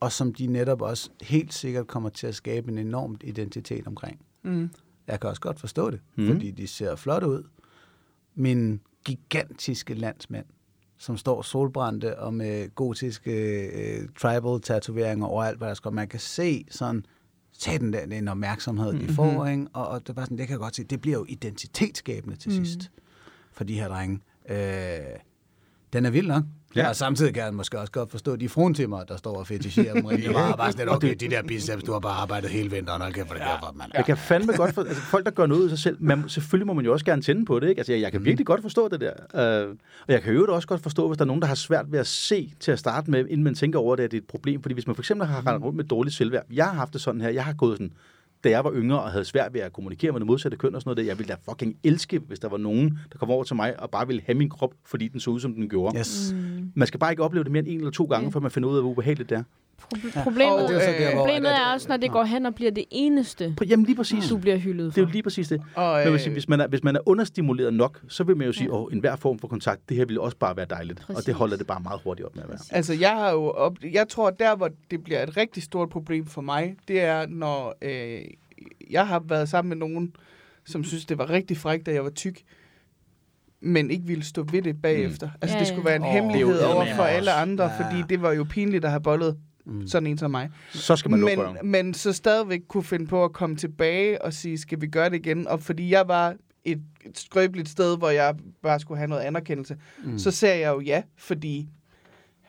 og som de netop også helt sikkert kommer til at skabe en enormt identitet omkring. Mm. Jeg kan også godt forstå det, mm. fordi de ser flotte ud. Min gigantiske landsmænd, som står solbrændte og med gotiske øh, tribal-tatoveringer overalt, hvad der skal. Man kan se sådan, satan den, den opmærksomhed, de får, ikke? Og, og det, er bare sådan, det kan jeg godt se, det bliver jo identitetsskabende til sidst for de her drenge. Øh, den er vild nok. Ja. Og samtidig kan jeg måske også godt forstå de fruntimmer, der står og fetisherer dem rigtig meget. Bare sådan lidt, okay, de der biceps, du har bare arbejdet hele vinteren, og kæft, hvor det ja. for, mand. Jeg kan fandme godt for, altså folk, der gør noget ud af sig selv, man, selvfølgelig må man jo også gerne tænde på det, ikke? Altså, jeg, jeg kan virkelig godt forstå det der. Uh, og jeg kan jo også godt forstå, hvis der er nogen, der har svært ved at se til at starte med, inden man tænker over det, at det er et problem. Fordi hvis man for eksempel har rendt rundt med dårligt selvværd, jeg har haft det sådan her, jeg har gået sådan, da jeg var yngre og havde svært ved at kommunikere med det modsatte køn og sådan noget, der, jeg ville da fucking elske, hvis der var nogen, der kom over til mig og bare ville have min krop, fordi den så ud, som den gjorde. Yes. Mm. Man skal bare ikke opleve det mere end en eller to gange, før man finder ud af, hvor ubehageligt det er. Proble- problemet, Og det er problemet er også, når det går hen og bliver det eneste, Jamen lige præcis. du bliver hyldet Det for. er jo lige præcis det. Og, Men øh, hvis, hvis, man er, hvis man er understimuleret nok, så vil man jo sige, Ja. at enhver form for kontakt, det her vil også bare være dejligt. Og Præcis. det holder det bare meget hurtigt op med at være. Altså, jeg har jo op... Jeg tror, der, hvor det bliver et rigtig stort problem for mig, det er, når øh, jeg har været sammen med nogen, som synes, det var rigtig frækt, da jeg var tyk, men ikke ville stå ved det bagefter. Mm. Altså, Ja, det ja. skulle være en oh, hemmelighed det er over for alle andre, Ja. fordi det var jo pinligt at have bollet Mm. sådan en som mig. Så skal man lukke Men, røven. men så stadigvæk kunne finde på at komme tilbage og sige, skal vi gøre det igen? Og fordi jeg var et, et skrøbeligt sted, hvor jeg bare skulle have noget anerkendelse, mm. så sagde jeg jo ja, fordi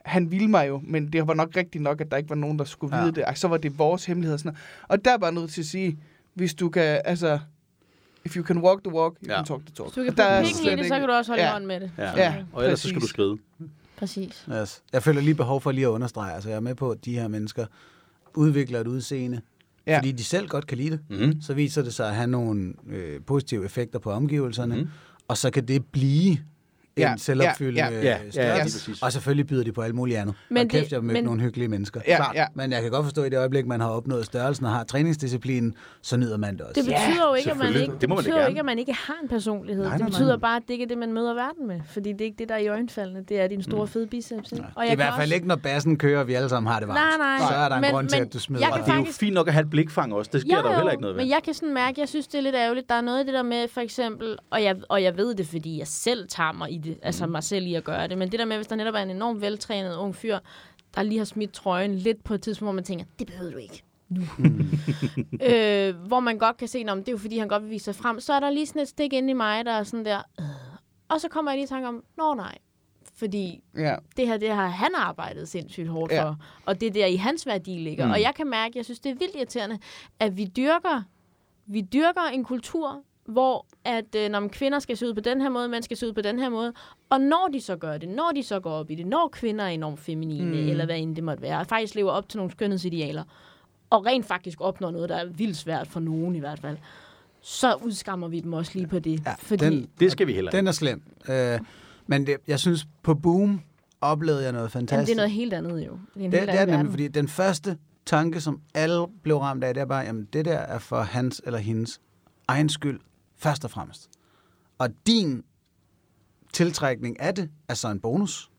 han ville mig jo, men det var nok rigtigt nok, at der ikke var nogen, der skulle Ja. vide det. Ej, så var det vores hemmelighed. og Sådan noget. Og der er bare nødt til at sige, hvis du kan, altså, if you can walk the walk, you Ja. can talk the talk. Hvis du kan Og der er pikken i det, så kan du også holde Ja. hånd med det. Ja. Ja, og ellers så skal du skride. Præcis. Yes. Jeg føler lige behov for lige at understrege, altså jeg er med på, at de her mennesker udvikler et udseende, Ja. fordi de selv godt kan lide det. Mm-hmm. Så viser det sig at have nogle øh, positive effekter på omgivelserne, Mhm. mm. og så kan det blive Ja, en selvopfyldende ja, ja, ja, ja, ja, ja, præcis. Og selvfølgelig byder de på alt muligt andet. Men og det- kæft, jeg har mødt men- nogle hyggelige mennesker. Ja, Klart. ja. Men jeg kan godt forstå, at i det øjeblik, man har opnået størrelsen og har træningsdisciplinen, så nyder man det også. Det betyder jo ikke, at man ikke, Det det må man betyder jo gerne. ikke, at man ikke har en personlighed. Nej, det nej, nej. betyder bare, at det ikke er det, man møder verden med. Fordi det er ikke det, der er i øjenfaldene. Det er din store fede biceps. Ikke? Og det er i hvert fald også- ikke, når bassen kører, og vi alle sammen har det varmt. Nej, nej. Så er der en Men- grund til, at du smider jeg Og kan det er jo fint nok at have et blikfang også. Det sker der jo heller ikke noget ved. men jeg kan sådan mærke, jeg synes, det er lidt ærgerligt. Der er noget i det der med, for eksempel, og jeg, og jeg ved det, fordi jeg selv tager mig i det, altså mig selv i at gøre det, men det der med, hvis der netop er en enormt veltrænet ung fyr, der lige har smidt trøjen lidt på et tidspunkt, hvor man tænker, det behøver du ikke nu. øh, hvor man godt kan se, at det er jo fordi, han godt vil vise sig frem, så er der lige sådan et stik inde i mig, der er sådan der, øh. og så kommer jeg lige i tanke om, nå nej, fordi Ja. det her, det har han arbejdet sindssygt hårdt Ja. for, og det er der i hans værdi ligger. Mm. Og jeg kan mærke, jeg synes, det er vildt irriterende, at vi dyrker, vi dyrker en kultur, hvor at øh, når kvinder skal se ud på den her måde, mænd skal se ud på den her måde, og når de så gør det, når de så går op i det, når kvinder er enormt feminine, mm. eller hvad end det måtte være, og faktisk lever op til nogle skønhedsidealer, og rent faktisk opnår noget, der er vildt svært for nogen i hvert fald, så udskammer vi dem også lige på det. Ja, fordi, den- Det skal vi heller ikke. Den er slem. Øh, men det, jeg synes, på Boom oplevede jeg noget fantastisk. jamen, det er noget helt andet jo. Det er en Det, helt det er det nemlig, fordi den første tanke, som alle blev ramt af, det er bare, jamen det der er for hans eller hendes egen skyld, først og fremmest. Og din tiltrækning af det er så en bonus.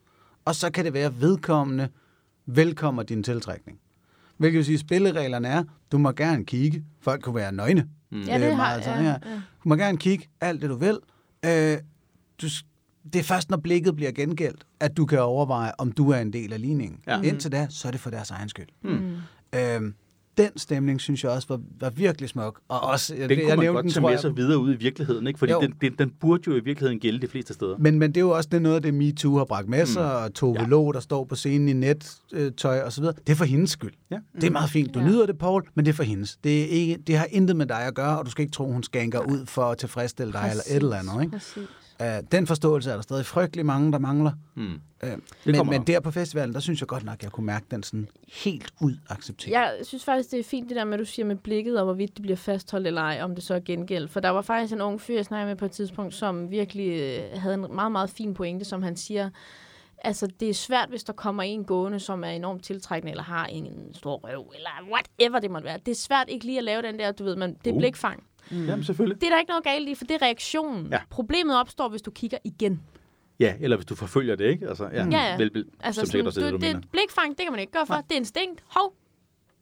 Og så kan det være, vedkommende velkommer din tiltrækning. Hvilket vil sige, at spillereglerne er, du må gerne kigge. Folk kunne være nøgne. Mm. Ja, det er har meget sådan ja, her. ja. Du må gerne kigge alt det, du vil. Øh, du, det er først, når blikket bliver gengældt, at du kan overveje, om du er en del af ligningen. Ja. Indtil da, så er det for deres egen skyld. Mm. Øhm, den stemning, synes jeg også var, var virkelig smuk. Og også, Den kunne man godt tage med sig videre ud i virkeligheden, ikke? Fordi Jo. den, den, den burde jo i virkeligheden gælde de fleste steder. Men, men det er jo også det noget, det MeToo har bragt med sig, mm. og Tove Ja. ja. Lo, der står på scenen i nettøj og så videre. Det er for hendes skyld. Ja. Det er meget fint. Du Ja. nyder det, Paul, men det er for hendes. Det, er ikke, det har intet med dig at gøre, og du skal ikke tro, hun skænker ud for at tilfredsstille dig eller et eller andet. Ikke? Præcis. Uh, den forståelse er der stadig frygtelig mange, der mangler. Mm. Uh, men, men der på festivalen, der synes jeg godt nok, at jeg kunne mærke den sådan helt ud accepteret. Jeg synes faktisk, det er fint det der med, at du siger med blikket, og hvorvidt det bliver fastholdt eller ej, om det så er gengæld. For der var faktisk en ung fyr, jeg snakkede med på et tidspunkt, som virkelig øh, havde en meget, meget fin pointe, som han siger, altså det er svært, hvis der kommer en gående, som er enormt tiltrækkende, eller har en stor røv, eller whatever det måtte være. Det er svært ikke lige at lave den der, du ved, men det er Uh. blikfang. Jamen, selvfølgelig. Det er der ikke noget galt i, for det er reaktionen. Ja. Problemet opstår, hvis du kigger igen. Ja, eller hvis du forfølger det, ikke? Altså, ja, Ja, ja. Vel, vel, Altså, som sikkert også er du, det, du det, blikfang, det kan man ikke gøre for. Det er instinkt. Hov.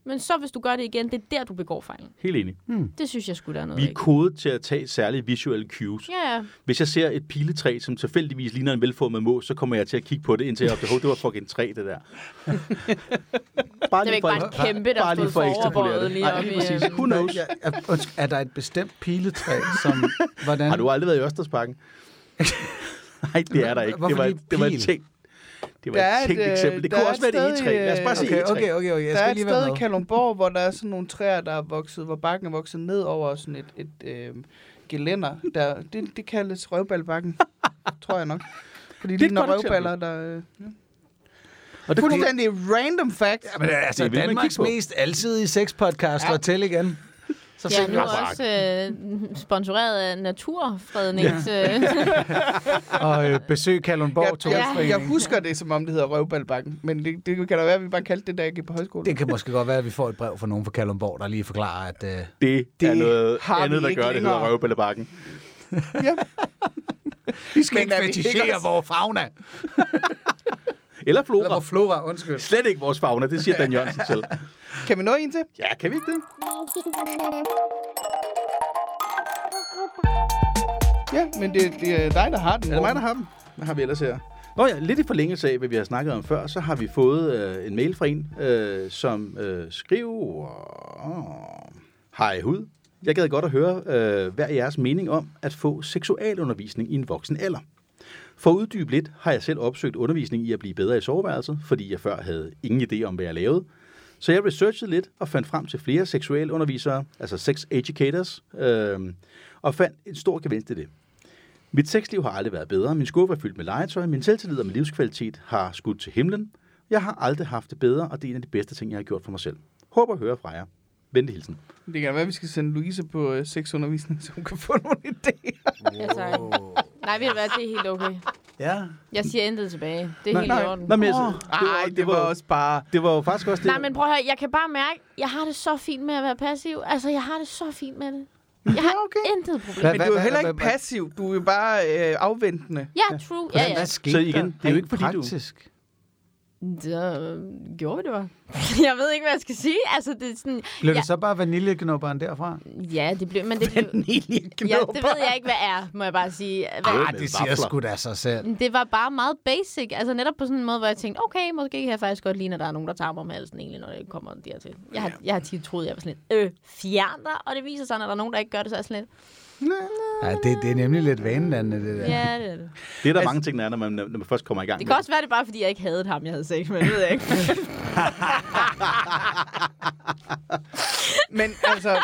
Men så hvis du gør det igen, det er der, du begår fejlen. Helt enig. Det synes jeg skulle der er noget Vi er kodet til at tage særlige visuelle cues. Ja, ja. Hvis jeg ser et piletræ, som tilfældigvis ligner en velformet mås, så kommer jeg til at kigge på det, indtil jeg opdager, "Hov, det var fucking træ, det der. bare Det er ikke bare en kæmpe, der bare lige for at ekstrapolere foroverbøjet det. lige Nej, op lige præcis. Who knows? Undskyld, er der et bestemt piletræ, som... Hvordan? Har du aldrig været i Ørstedsparken? Nej, det er der ikke. Det var, det var et pil? Det var Der er et tænkt øh, eksempel. Det der kunne er også være et sted i, egetræ. Lad os bare sige Okay, egetræ. okay, okay, okay. Jeg Der er et lige sted i. Kalundborg, hvor der er sådan nogle træer, der er vokset, hvor bakken er vokset ned over sådan et, et øh, gelænder. Der, det, det kaldes røvballebakken, tror jeg nok. Fordi Det det er eksempel. røvballer, der... Øh, Og det, fuldstændig random fact. Ja, men altså, Det man Danmarks mest alsidige sexpodcast ja. Ja. og til igen. Så Ja, nu også øh, sponsoreret af Naturfrednings... Ja. og øh, besøg Kalundborg Jeg, jeg, husker det, som om det hedder røvballebakken. Men det, det kan da være, at vi bare kaldte det, da jeg gik på højskole. Det kan måske godt være, at vi får et brev fra nogen fra Kalundborg, der lige forklarer, at... Øh, det, det Det er noget andet, der gør, det hedder røvballebakken. Ja. vi skal Men ikke er fetichere vores fauna. Eller Eller flora. vores flora, undskyld. Slet ikke vores fauna, det siger Dan Jørgensen selv. Kan vi nå en til? Ja, kan vi ikke det? Ja, men det, det er dig, der har den. Er det mig, der har dem? Hvad har vi ellers her? Nå ja, lidt i forlængelse af, hvad vi har snakket om før, så har vi fået øh, en mail fra en, øh, som øh, skriver... Hej hud. Jeg gad godt at høre, øh, hvad er jeres mening om at få seksualundervisning i en voksen alder? For at uddybe lidt, har jeg selv opsøgt undervisning i at blive bedre i soveværelset, fordi jeg før havde ingen idé om, hvad jeg lavede. Så jeg researchede lidt og fandt frem til flere seksualundervisere, altså sex educators, øh, og fandt en stor gevinst i det. Mit sexliv har aldrig været bedre. Min skuffe er fyldt med legetøj. Min selvtillid og min livskvalitet har skudt til himlen. Jeg har aldrig haft det bedre, og det er en af de bedste ting, jeg har gjort for mig selv. Håber at høre fra jer. Venlig hilsen. Det kan være, at vi skal sende Louise på øh, sexundervisning, så hun kan få nogle idéer. Ja, tak. Nej, ved du hvad, det er helt okay. Ja. Jeg siger intet tilbage. Det er Nej, helt nej. i orden. Nå, men jeg, Åh, det, var, Ej, det var også bare... det var jo faktisk også det. Nej, men prøv at høre, jeg kan bare mærke, jeg har det så fint med at være passiv. Altså, jeg har det så fint med det. Jeg har okay. intet problem. Men du er jo heller ikke passiv. Du er jo bare øh, afventende. Ja, true. Ja, ja. hvad skete Så igen, der? det er jo ikke, fordi du- praktisk. Så gjorde det bare. Jeg ved ikke, hvad jeg skal sige. Altså, det er sådan... Blev ja, det så bare vaniljeknopperen derfra? Ja, det blev... Men det, blev, ja, det ved jeg ikke, hvad er, må jeg bare sige. Hvad, med det siger vafler. sgu da sig selv. Det var bare meget basic. Altså netop på sådan en måde, hvor jeg tænkte, okay, måske kan jeg faktisk godt lide, at der er nogen, der tager mig om halsen egentlig, når det kommer dertil. Jeg har, jeg har tit troet, jeg var sådan lidt, øh, fjern dig, og det viser sig, når der er nogen, der ikke gør det, så er jeg sådan lidt, Ja, det, det er nemlig lidt vanedannende, det der. ja, det er det. Det er der Altså- mange ting, der er, når man, når man først kommer i gang Det med kan også være, det bare, fordi jeg ikke havde ham, jeg havde sex med, det ved jeg ikke. Men altså,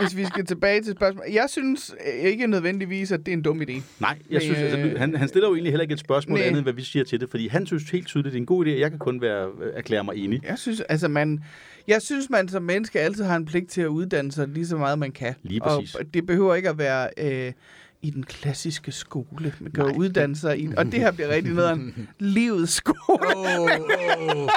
hvis vi skal tilbage til spørgsmålet. Jeg synes ikke nødvendigvis, at det er en dum idé. Nej, jeg synes, altså, øh, han, han stiller jo egentlig heller ikke et spørgsmål Nej. andet, end hvad vi siger til det, fordi han synes helt tydeligt, det er en god idé, og jeg kan kun være, øh, erklære mig enig. Jeg synes, altså man, jeg synes, man som menneske altid har en pligt til at uddanne sig lige så meget, man kan. Lige præcis. Og det behøver ikke at være øh, i den klassiske skole. Man kan jo uddanne sig i, og det her bliver rigtig noget af en livets skole. Oh, oh.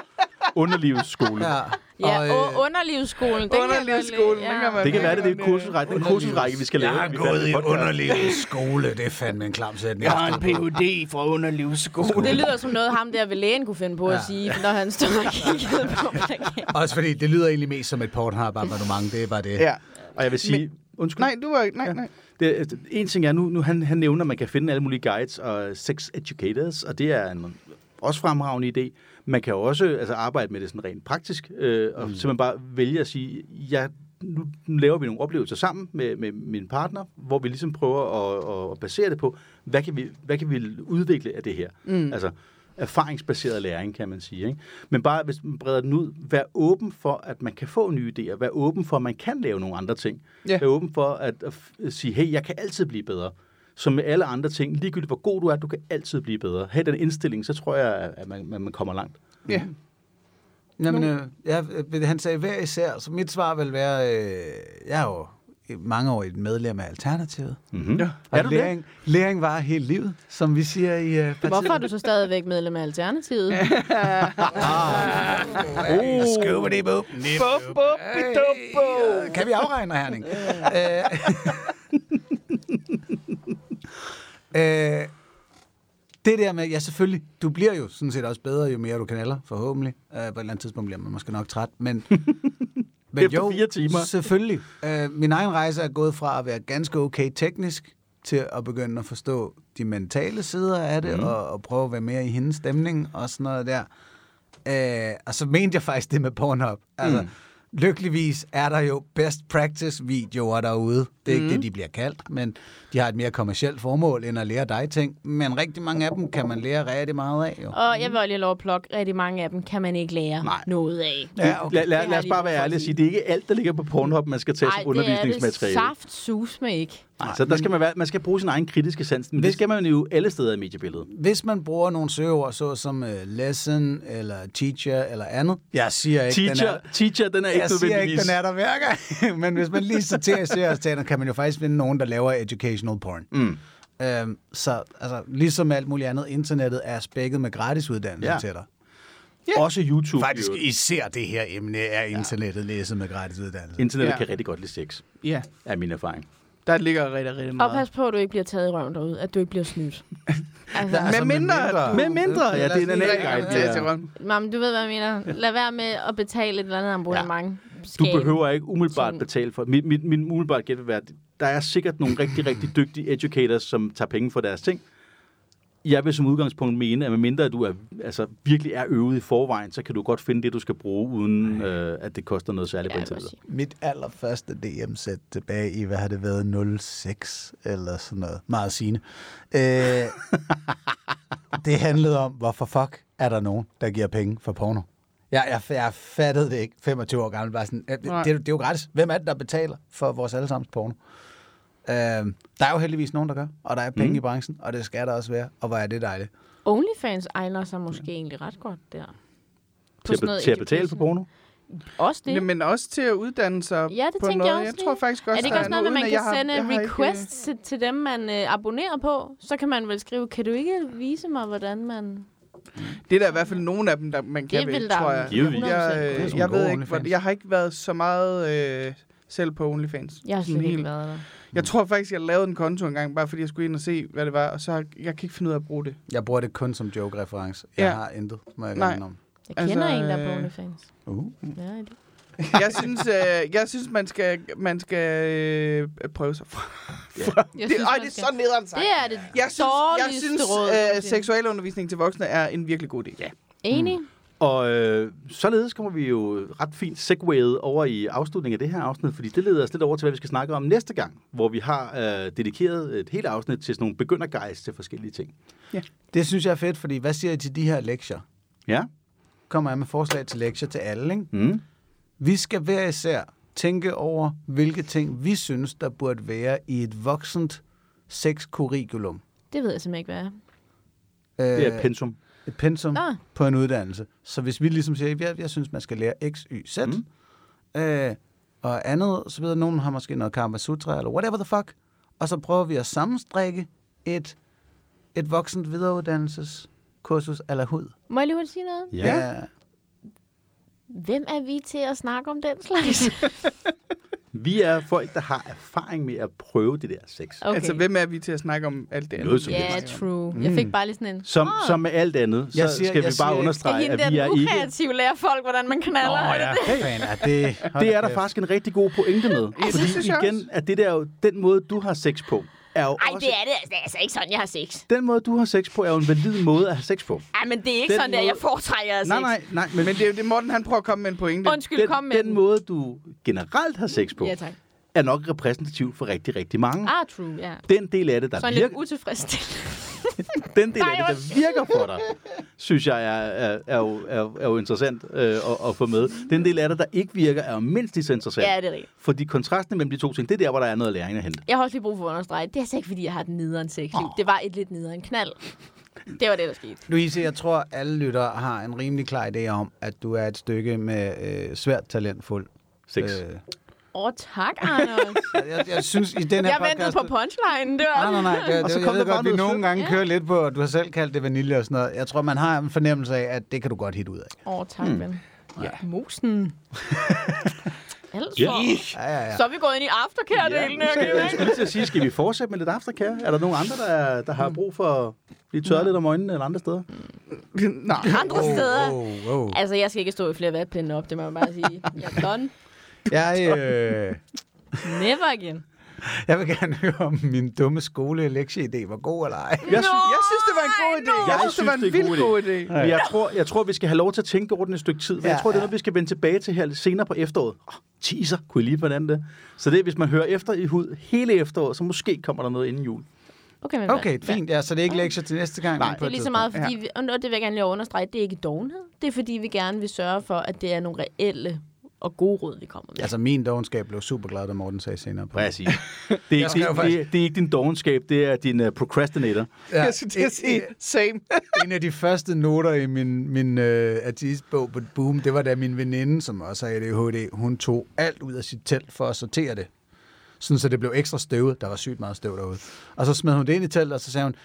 Underlivets skole. Ja. Ja, Og, og, øh, underlivsskolen. den Underlivsskolen, kan man- Det kan være, det er det kursusrække, den kursusrække, vi skal lave. Jeg har gået i en podcast. underlivets skole. Det er fandme en klam sætning. Jeg har en Ph.D. fra underlivsskole. Det lyder som noget, ham der ved lægen kunne finde på at Ja. sige, når han stod og kiggede på plakaten. Også fordi det lyder egentlig mest som et Pornhub abonnement. Det er bare det. Ja. Og jeg vil sige, undskyld. Nej, du var ikke... Nej, nej. Det, altså, en ting er, nu, nu han, han nævner, at man kan finde alle mulige guides og sex educators, og det er en også fremragende idé. Man kan også altså, arbejde med det sådan rent praktisk, øh, og mm. simpelthen bare vælge at sige, ja, nu laver vi nogle oplevelser sammen med, med min partner, hvor vi ligesom prøver at, at basere det på, hvad kan vi, hvad kan vi udvikle af det her? Mm. Altså, erfaringsbaseret læring, kan man sige. Ikke? Men bare, hvis man breder den ud, vær åben for, at man kan få nye idéer. Vær åben for, at man kan lave nogle andre ting. Ja. Vær åben for at, at, sige, hey, jeg kan altid blive bedre. som med alle andre ting, ligegyldigt hvor god du er, du kan altid blive bedre. Ha' den indstilling, så tror jeg, at man, man kommer langt. Ja. Jamen, øh, ja, øh, han sagde hver især, så mit svar vil være, øh, jeg er jo i mange år et medlem af Alternativet. Mm-hmm. Ja. Og Er du det? læring, læring var hele livet, som vi siger i øh, partiet. Hvorfor er du så stadigvæk medlem af Alternativet? Oh. Kan vi afregne, Herning? Øh, øh, det der med, ja selvfølgelig, du bliver jo sådan set også bedre, jo mere du kanaler, forhåbentlig. Øh, på et eller andet tidspunkt bliver man måske nok træt, men... men Efter fire timer. selvfølgelig. Øh, min egen rejse er gået fra at være ganske okay teknisk, til at begynde at forstå de mentale sider af det, mm. og, og prøve at være mere i hendes stemning, og sådan noget der. Øh, og så mente jeg faktisk det med Pornhub. Altså, mm. lykkeligvis er der jo best practice videoer derude. Det er ikke det, de bliver kaldt, men de har et mere kommercielt formål, end at lære dig ting. Men rigtig mange af dem kan man lære rigtig meget af, jo. Og jeg vil lige lov at plukke, rigtig mange af dem kan man ikke lære Nej. noget af. Ja, okay. Lad, lad, Det lad os bare være ærlige og sige. det er ikke alt, der ligger på Pornhub, man skal tage som Ej, det er det undervisningsmateriale. saft sus med ikke. Nej, så der skal man, være, man skal bruge sin egen kritiske sans, men det Hvis- skal man jo alle steder i mediebilledet. Hvis man bruger nogle søgeord, så som uh, lesson, eller teacher, eller andet. Jeg siger ikke, Teacher, den er, teacher, den er ikke jeg siger ikke, den er der hver gang. Men hvis man lige sorterer seriøsteater, kan man jo faktisk finde nogen, der laver educational porn. Mm. Øhm, så altså, ligesom alt muligt andet, internettet er spækket med gratis uddannelse Ja. ja. til dig. Også YouTube. Faktisk jo. især det her emne er internettet læset med gratis uddannelse. Internettet Ja. kan rigtig godt lide sex, Ja, er min erfaring. der ligger rigtig, rigtig Og meget. pas på, at du ikke bliver taget i røven derude. At du ikke bliver snydt. altså, Med mindre, du- Med mindre, ja, det er en anden guide. Ja. røven. Mam, du ved, hvad jeg mener. Lad være med at betale et eller andet abonnement. Du Skab. behøver ikke umiddelbart Sådan. betale for Min, min, min umiddelbart gæt vil være, der er sikkert nogle rigtig, rigtig dygtige educators, som tager penge for deres ting. Jeg vil som udgangspunkt mene, at medmindre du er, altså, virkelig er øvet i forvejen, så kan du godt finde det, du skal bruge, uden øh, at det koster noget særligt Ja, på internettet. Mit allerførste DM-sæt tilbage i, hvad har det været, 06 eller sådan noget. Meget sigende. Øh, det handlede om, hvorfor fuck er der nogen, der giver penge for porno? Jeg, jeg, jeg fattede det ikke, 25 år gammel. Bare sådan, det, det, det, er jo gratis. Hvem er det, der betaler for vores allesammens porno? Øh, der er jo heldigvis nogen, der gør, og der er penge mm. i branchen, og det skal der også være, og hvor er det dejligt. OnlyFans egner sig måske egentlig ret godt der. På Til at, sådan noget til at betale for porno? Også det. Ja, men også til at uddanne sig Ja, det på noget. jeg også Jeg tror faktisk også, er det ikke også noget, med, uden man at kan har- sende jeg har ikke, requests til, til dem, man øh, abonnerer på? Så kan man vel skrive, kan du ikke vise mig, hvordan man... Det er der i hvert fald nogle af dem, der man kan Det ved, vil der tror jeg. Givetvis. 100% Jeg, øh, jeg ved ikke, hvor, jeg har ikke været så meget øh, selv på OnlyFans. Jeg har slet ikke helt- været der. Jeg tror faktisk, jeg lavede en konto engang, bare fordi jeg skulle ind og se, hvad det var, og så jeg kan ikke finde ud af at bruge det. Jeg bruger det kun som joke-reference. Jeg Ja. har intet, må jeg Nej. om. Jeg kender Altså, en, der er på øh, OnlyFans. Uh. Ja, det. Jeg synes, øh, jeg synes man skal, man skal øh, prøve sig fra. Jeg Det, øj, det er skal- så nederen sagt. Det er det Jeg synes, jeg synes råd. øh, seksualundervisning til voksne er en virkelig god idé. Ja. Enig? Og øh, således kommer vi jo ret fint segwayet over i afslutningen af det her afsnit, fordi det leder os lidt over til, hvad vi skal snakke om næste gang, hvor vi har øh, dedikeret et helt afsnit til sådan nogle begynderguides til forskellige ting. Det synes jeg er fedt, fordi hvad siger I til de her lektier? Ja? Kommer jeg med forslag til lektier til alle, ikke? Mm. Vi skal hver især tænke over, hvilke ting vi synes, der burde være i et voksent sexkurriculum. Det ved jeg simpelthen ikke, hvad er. Det er Øh, et pensum. et pensum Nå, på en uddannelse. Så hvis vi ligesom siger, jeg, jeg synes, man skal lære X, Y, Z, Mm. øh, og andet, så videre, nogen har måske noget Karma Sutra, eller whatever the fuck, og så prøver vi at sammenstrikke et, et voksent videreuddannelseskursus eller hud. må jeg lige hurtigt sige noget? Ja. Hvem er vi til at snakke om den slags? Vi er folk, der har erfaring med at prøve det der sex. Okay. Altså, hvem er vi til at snakke om alt det andet? Noget som Ja, helst. true. Jeg fik bare lige sådan en... Som, Åh, som med alt andet, så Jeg siger- skal vi siger bare er understrege, at vi er ikke... ukreative lærer folk, hvordan man knaller? Åh, ja, fan er det. Det da er der faktisk en rigtig god pointe med. det Fordi igen, at det der jo, den måde, du har sex på, er jo Ej, også... det er det. altså. Det er altså ikke sådan, jeg har sex. Den måde, du har sex på, er jo en valid måde at have sex på. Ej, men det er ikke Den sådan, måde- jeg foretrækker at Nej, sex. nej, nej, men, Men det er jo det, Morten han prøver at komme med en pointe. Undskyld, kom den, med den måde, du generelt har sex på, Ja, tak. er nok repræsentativ for rigtig, rigtig mange. Ah, true, ja. Den del af det, der Sådan virker... lidt utilfredsstillende. Den del af det, der virker for dig, synes jeg er, er, er, jo, er, er jo interessant øh, at, at få med. Den del af det, der ikke virker, er jo mindst lige så interessant. Ja, det er rigtigt. Fordi kontrasten mellem de to ting, det er der, hvor der er noget læring at hente. Jeg har også lige brug for at understrege, det er altså ikke, fordi jeg har den nederen sexliv. Det var et lidt nederen knald. Det var det, der skete. Louise, jeg tror, alle lyttere har en rimelig klar idé om, at du er et stykke med øh, svært talentfuld. Sex. Øh, Åh, oh, tak, Anders. jeg, jeg synes, i den her jeg podcast... ventede på punchline. Det var Nej, nej, nej. Det, Og så kom jeg ved bare godt, vi nogle gange Ja. kører lidt på, du har selv kaldt det vanilje og sådan noget. Jeg tror, man har en fornemmelse af, at det kan du godt hit ud af. Åh, oh, tak, ven. Ja. Mosen. Altså. Ja. Ja, ja, ja. Så er vi gået ind i aftercare-delen. Ja, Ja, jeg skulle lige til at sige, skal vi fortsætte med lidt aftercare? Er der nogen andre, der, der har brug for at blive tørret lidt om øjnene eller andre steder? Nej. Andre steder. Oh, oh, oh. Altså, jeg skal ikke stå i flere vatpinde op, det må jeg bare sige. Jeg er done. Jeg, øh, Never again. jeg vil gerne høre, om min dumme skole-lektieidé var god eller ej. Jeg synes, Jeg synes, det var en god idé. Jeg, Jeg synes, det var en vildt god god idé. Men jeg tror, jeg tror, vi skal have lov til at tænke over den et stykke tid. Ja, jeg tror, det er ja. noget, vi skal vende tilbage til her lidt senere på efteråret. Oh, teaser, kunne I lige fornemme det? Så det er, hvis man hører efter i hud hele efteråret, så måske kommer der noget inden jul. Okay, men Okay, fint. Ja, så det er ikke lektier til næste gang. Nej, Det er lige så meget, fordi, vi, og det vil jeg gerne lige understrege, det er ikke dogenhed. Det er fordi, vi gerne vil sørge for, at det er nogle reelle og gode råd, vi kommer med. Altså, min dogenskab blev super glad, da Morten sagde senere på. Præcis. Det er, ikke, det, faktisk- det, det er ikke din dogenskab, det er din uh, procrastinator. Ja, Jeg skulle til at sige same. en af de første noter i min, min øh, artistbog på Boom, det var da min veninde, som også har ADHD, hun tog alt ud af sit telt for at sortere det. Sådan, så det blev ekstra støvet. Der var sygt meget støv derude. Og så smed hun det ind i teltet, og så sagde hun,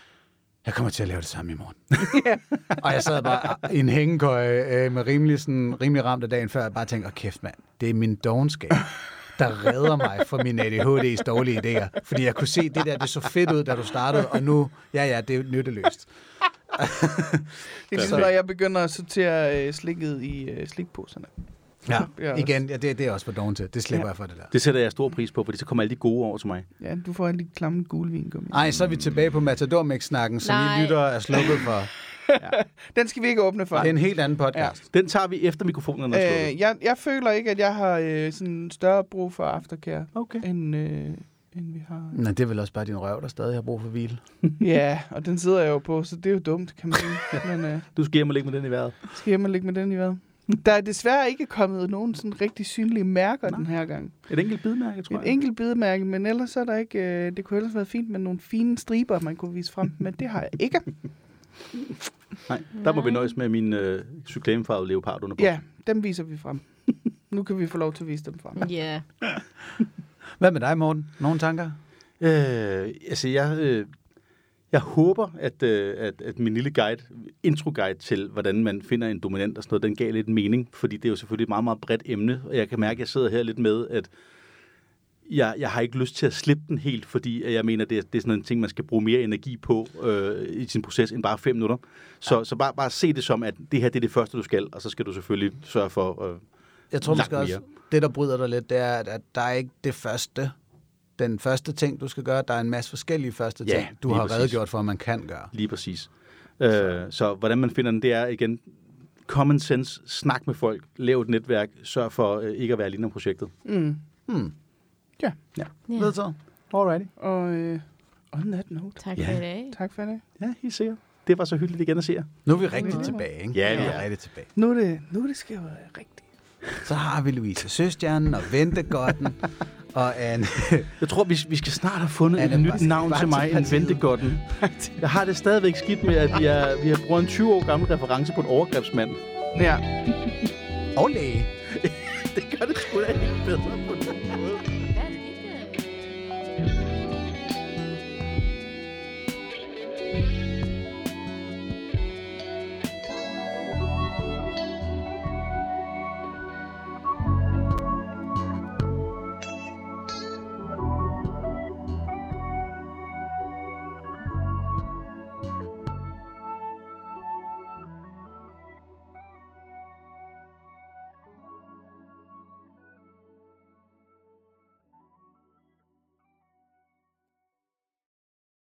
jeg kommer til at lave det samme i morgen. og jeg sad bare i en hængekøje øh, med rimelig, sådan, rimelig ramt af dagen før, og bare tænkte, åh kæft mand, det er min dogenskab der redder mig fra min ADHD's dårlige idéer. Fordi jeg kunne se, det der, det så fedt ud, da du startede, og nu, ja ja, det er nytteløst. Det er ligesom, når jeg begynder at sortere øh, slikket i øh, slikposerne. Ja, Ja, igen, ja, det, det er også for doven til. Det slipper Ja. jeg for det der. Det sætter jeg stor pris på, fordi så kommer alle de gode over til mig. Ja, du får en lidt klamme gulvin. Ej, så er vi tilbage på Matador-mix-snakken, som Nej. I lytter er slukket for. Den skal vi ikke åbne for. Det er en helt anden podcast. Den tager vi efter mikrofonen er slukket. Øh, jeg, jeg føler ikke, at jeg har øh, sådan større brug for aftercare, Okay. end, øh, end vi har. Nej, det er vel også bare din røv, der stadig har brug for hvile. ja, og den sidder jeg jo på, så det er jo dumt, kan man sige. Men øh, Du skal hjem og ligge med den i vejret. skal hjem og ligge med den i hvad? Der er desværre ikke kommet nogen sådan rigtig synlige mærker den her gang. Et enkelt bidmærke, tror Et jeg. enkelt bidemærke, men ellers er der ikke... Øh, det kunne ellers være fint med nogle fine striber, man kunne vise frem, men det har jeg ikke. Nej, der må vi nøjes med min øh, cyklamefarvede leopard under Ja, dem viser vi frem. Nu kan vi få lov til at vise dem frem. Ja. Hvad med dig, Morten? Nogle tanker? Øh, altså, jeg, øh, jeg håber, at, øh, at, at min lille guide, intro-guide til, hvordan man finder en dominant og sådan noget, den gav lidt mening, fordi det er jo selvfølgelig et meget, meget bredt emne, og jeg kan mærke, at jeg sidder her lidt med, at jeg, jeg har ikke lyst til at slippe den helt, fordi jeg mener, det er, det er sådan en ting, man skal bruge mere energi på øh, i sin proces, end bare fem minutter. Så, ja. så bare, bare se det som, at det her det er det første, du skal, og så skal du selvfølgelig sørge for... Øh, Jeg tror måske også, det der bryder dig lidt, det er, at, at der er ikke det første. Den første ting, du skal gøre, der er en masse forskellige første Ja, ting, du lige har præcis. redegjort for, at man kan gøre. Lige præcis. Øh, så hvordan man finder den, det er igen common sense, snak med folk, lav et netværk, sørg for øh, ikke at være alene om projektet. Mm. Hmm. Ja, ja. Vedtaget. Alrighty. og øh, on that note, Tak Ja. for i dag. tak for det. Ja, helt sikkert. Det var så hyggeligt igen at se jer. Nu er vi rigtig Mm. tilbage, ikke? Ja, vi Nu er. rigtig tilbage. Nu er det, nu er det skal være rigtigt. Så har vi Louise Søstjernen og Ventegodten og Anne. Jeg tror, vi, vi skal snart have fundet Anne et nyt navn til mig, en Partiet. ventegodten. Jeg har det stadigvæk skidt med, at vi, er, vi har brugt en 20 år gammel reference på en overgrebsmand. Ja. og læge. Det gør det sgu da ikke bedre på.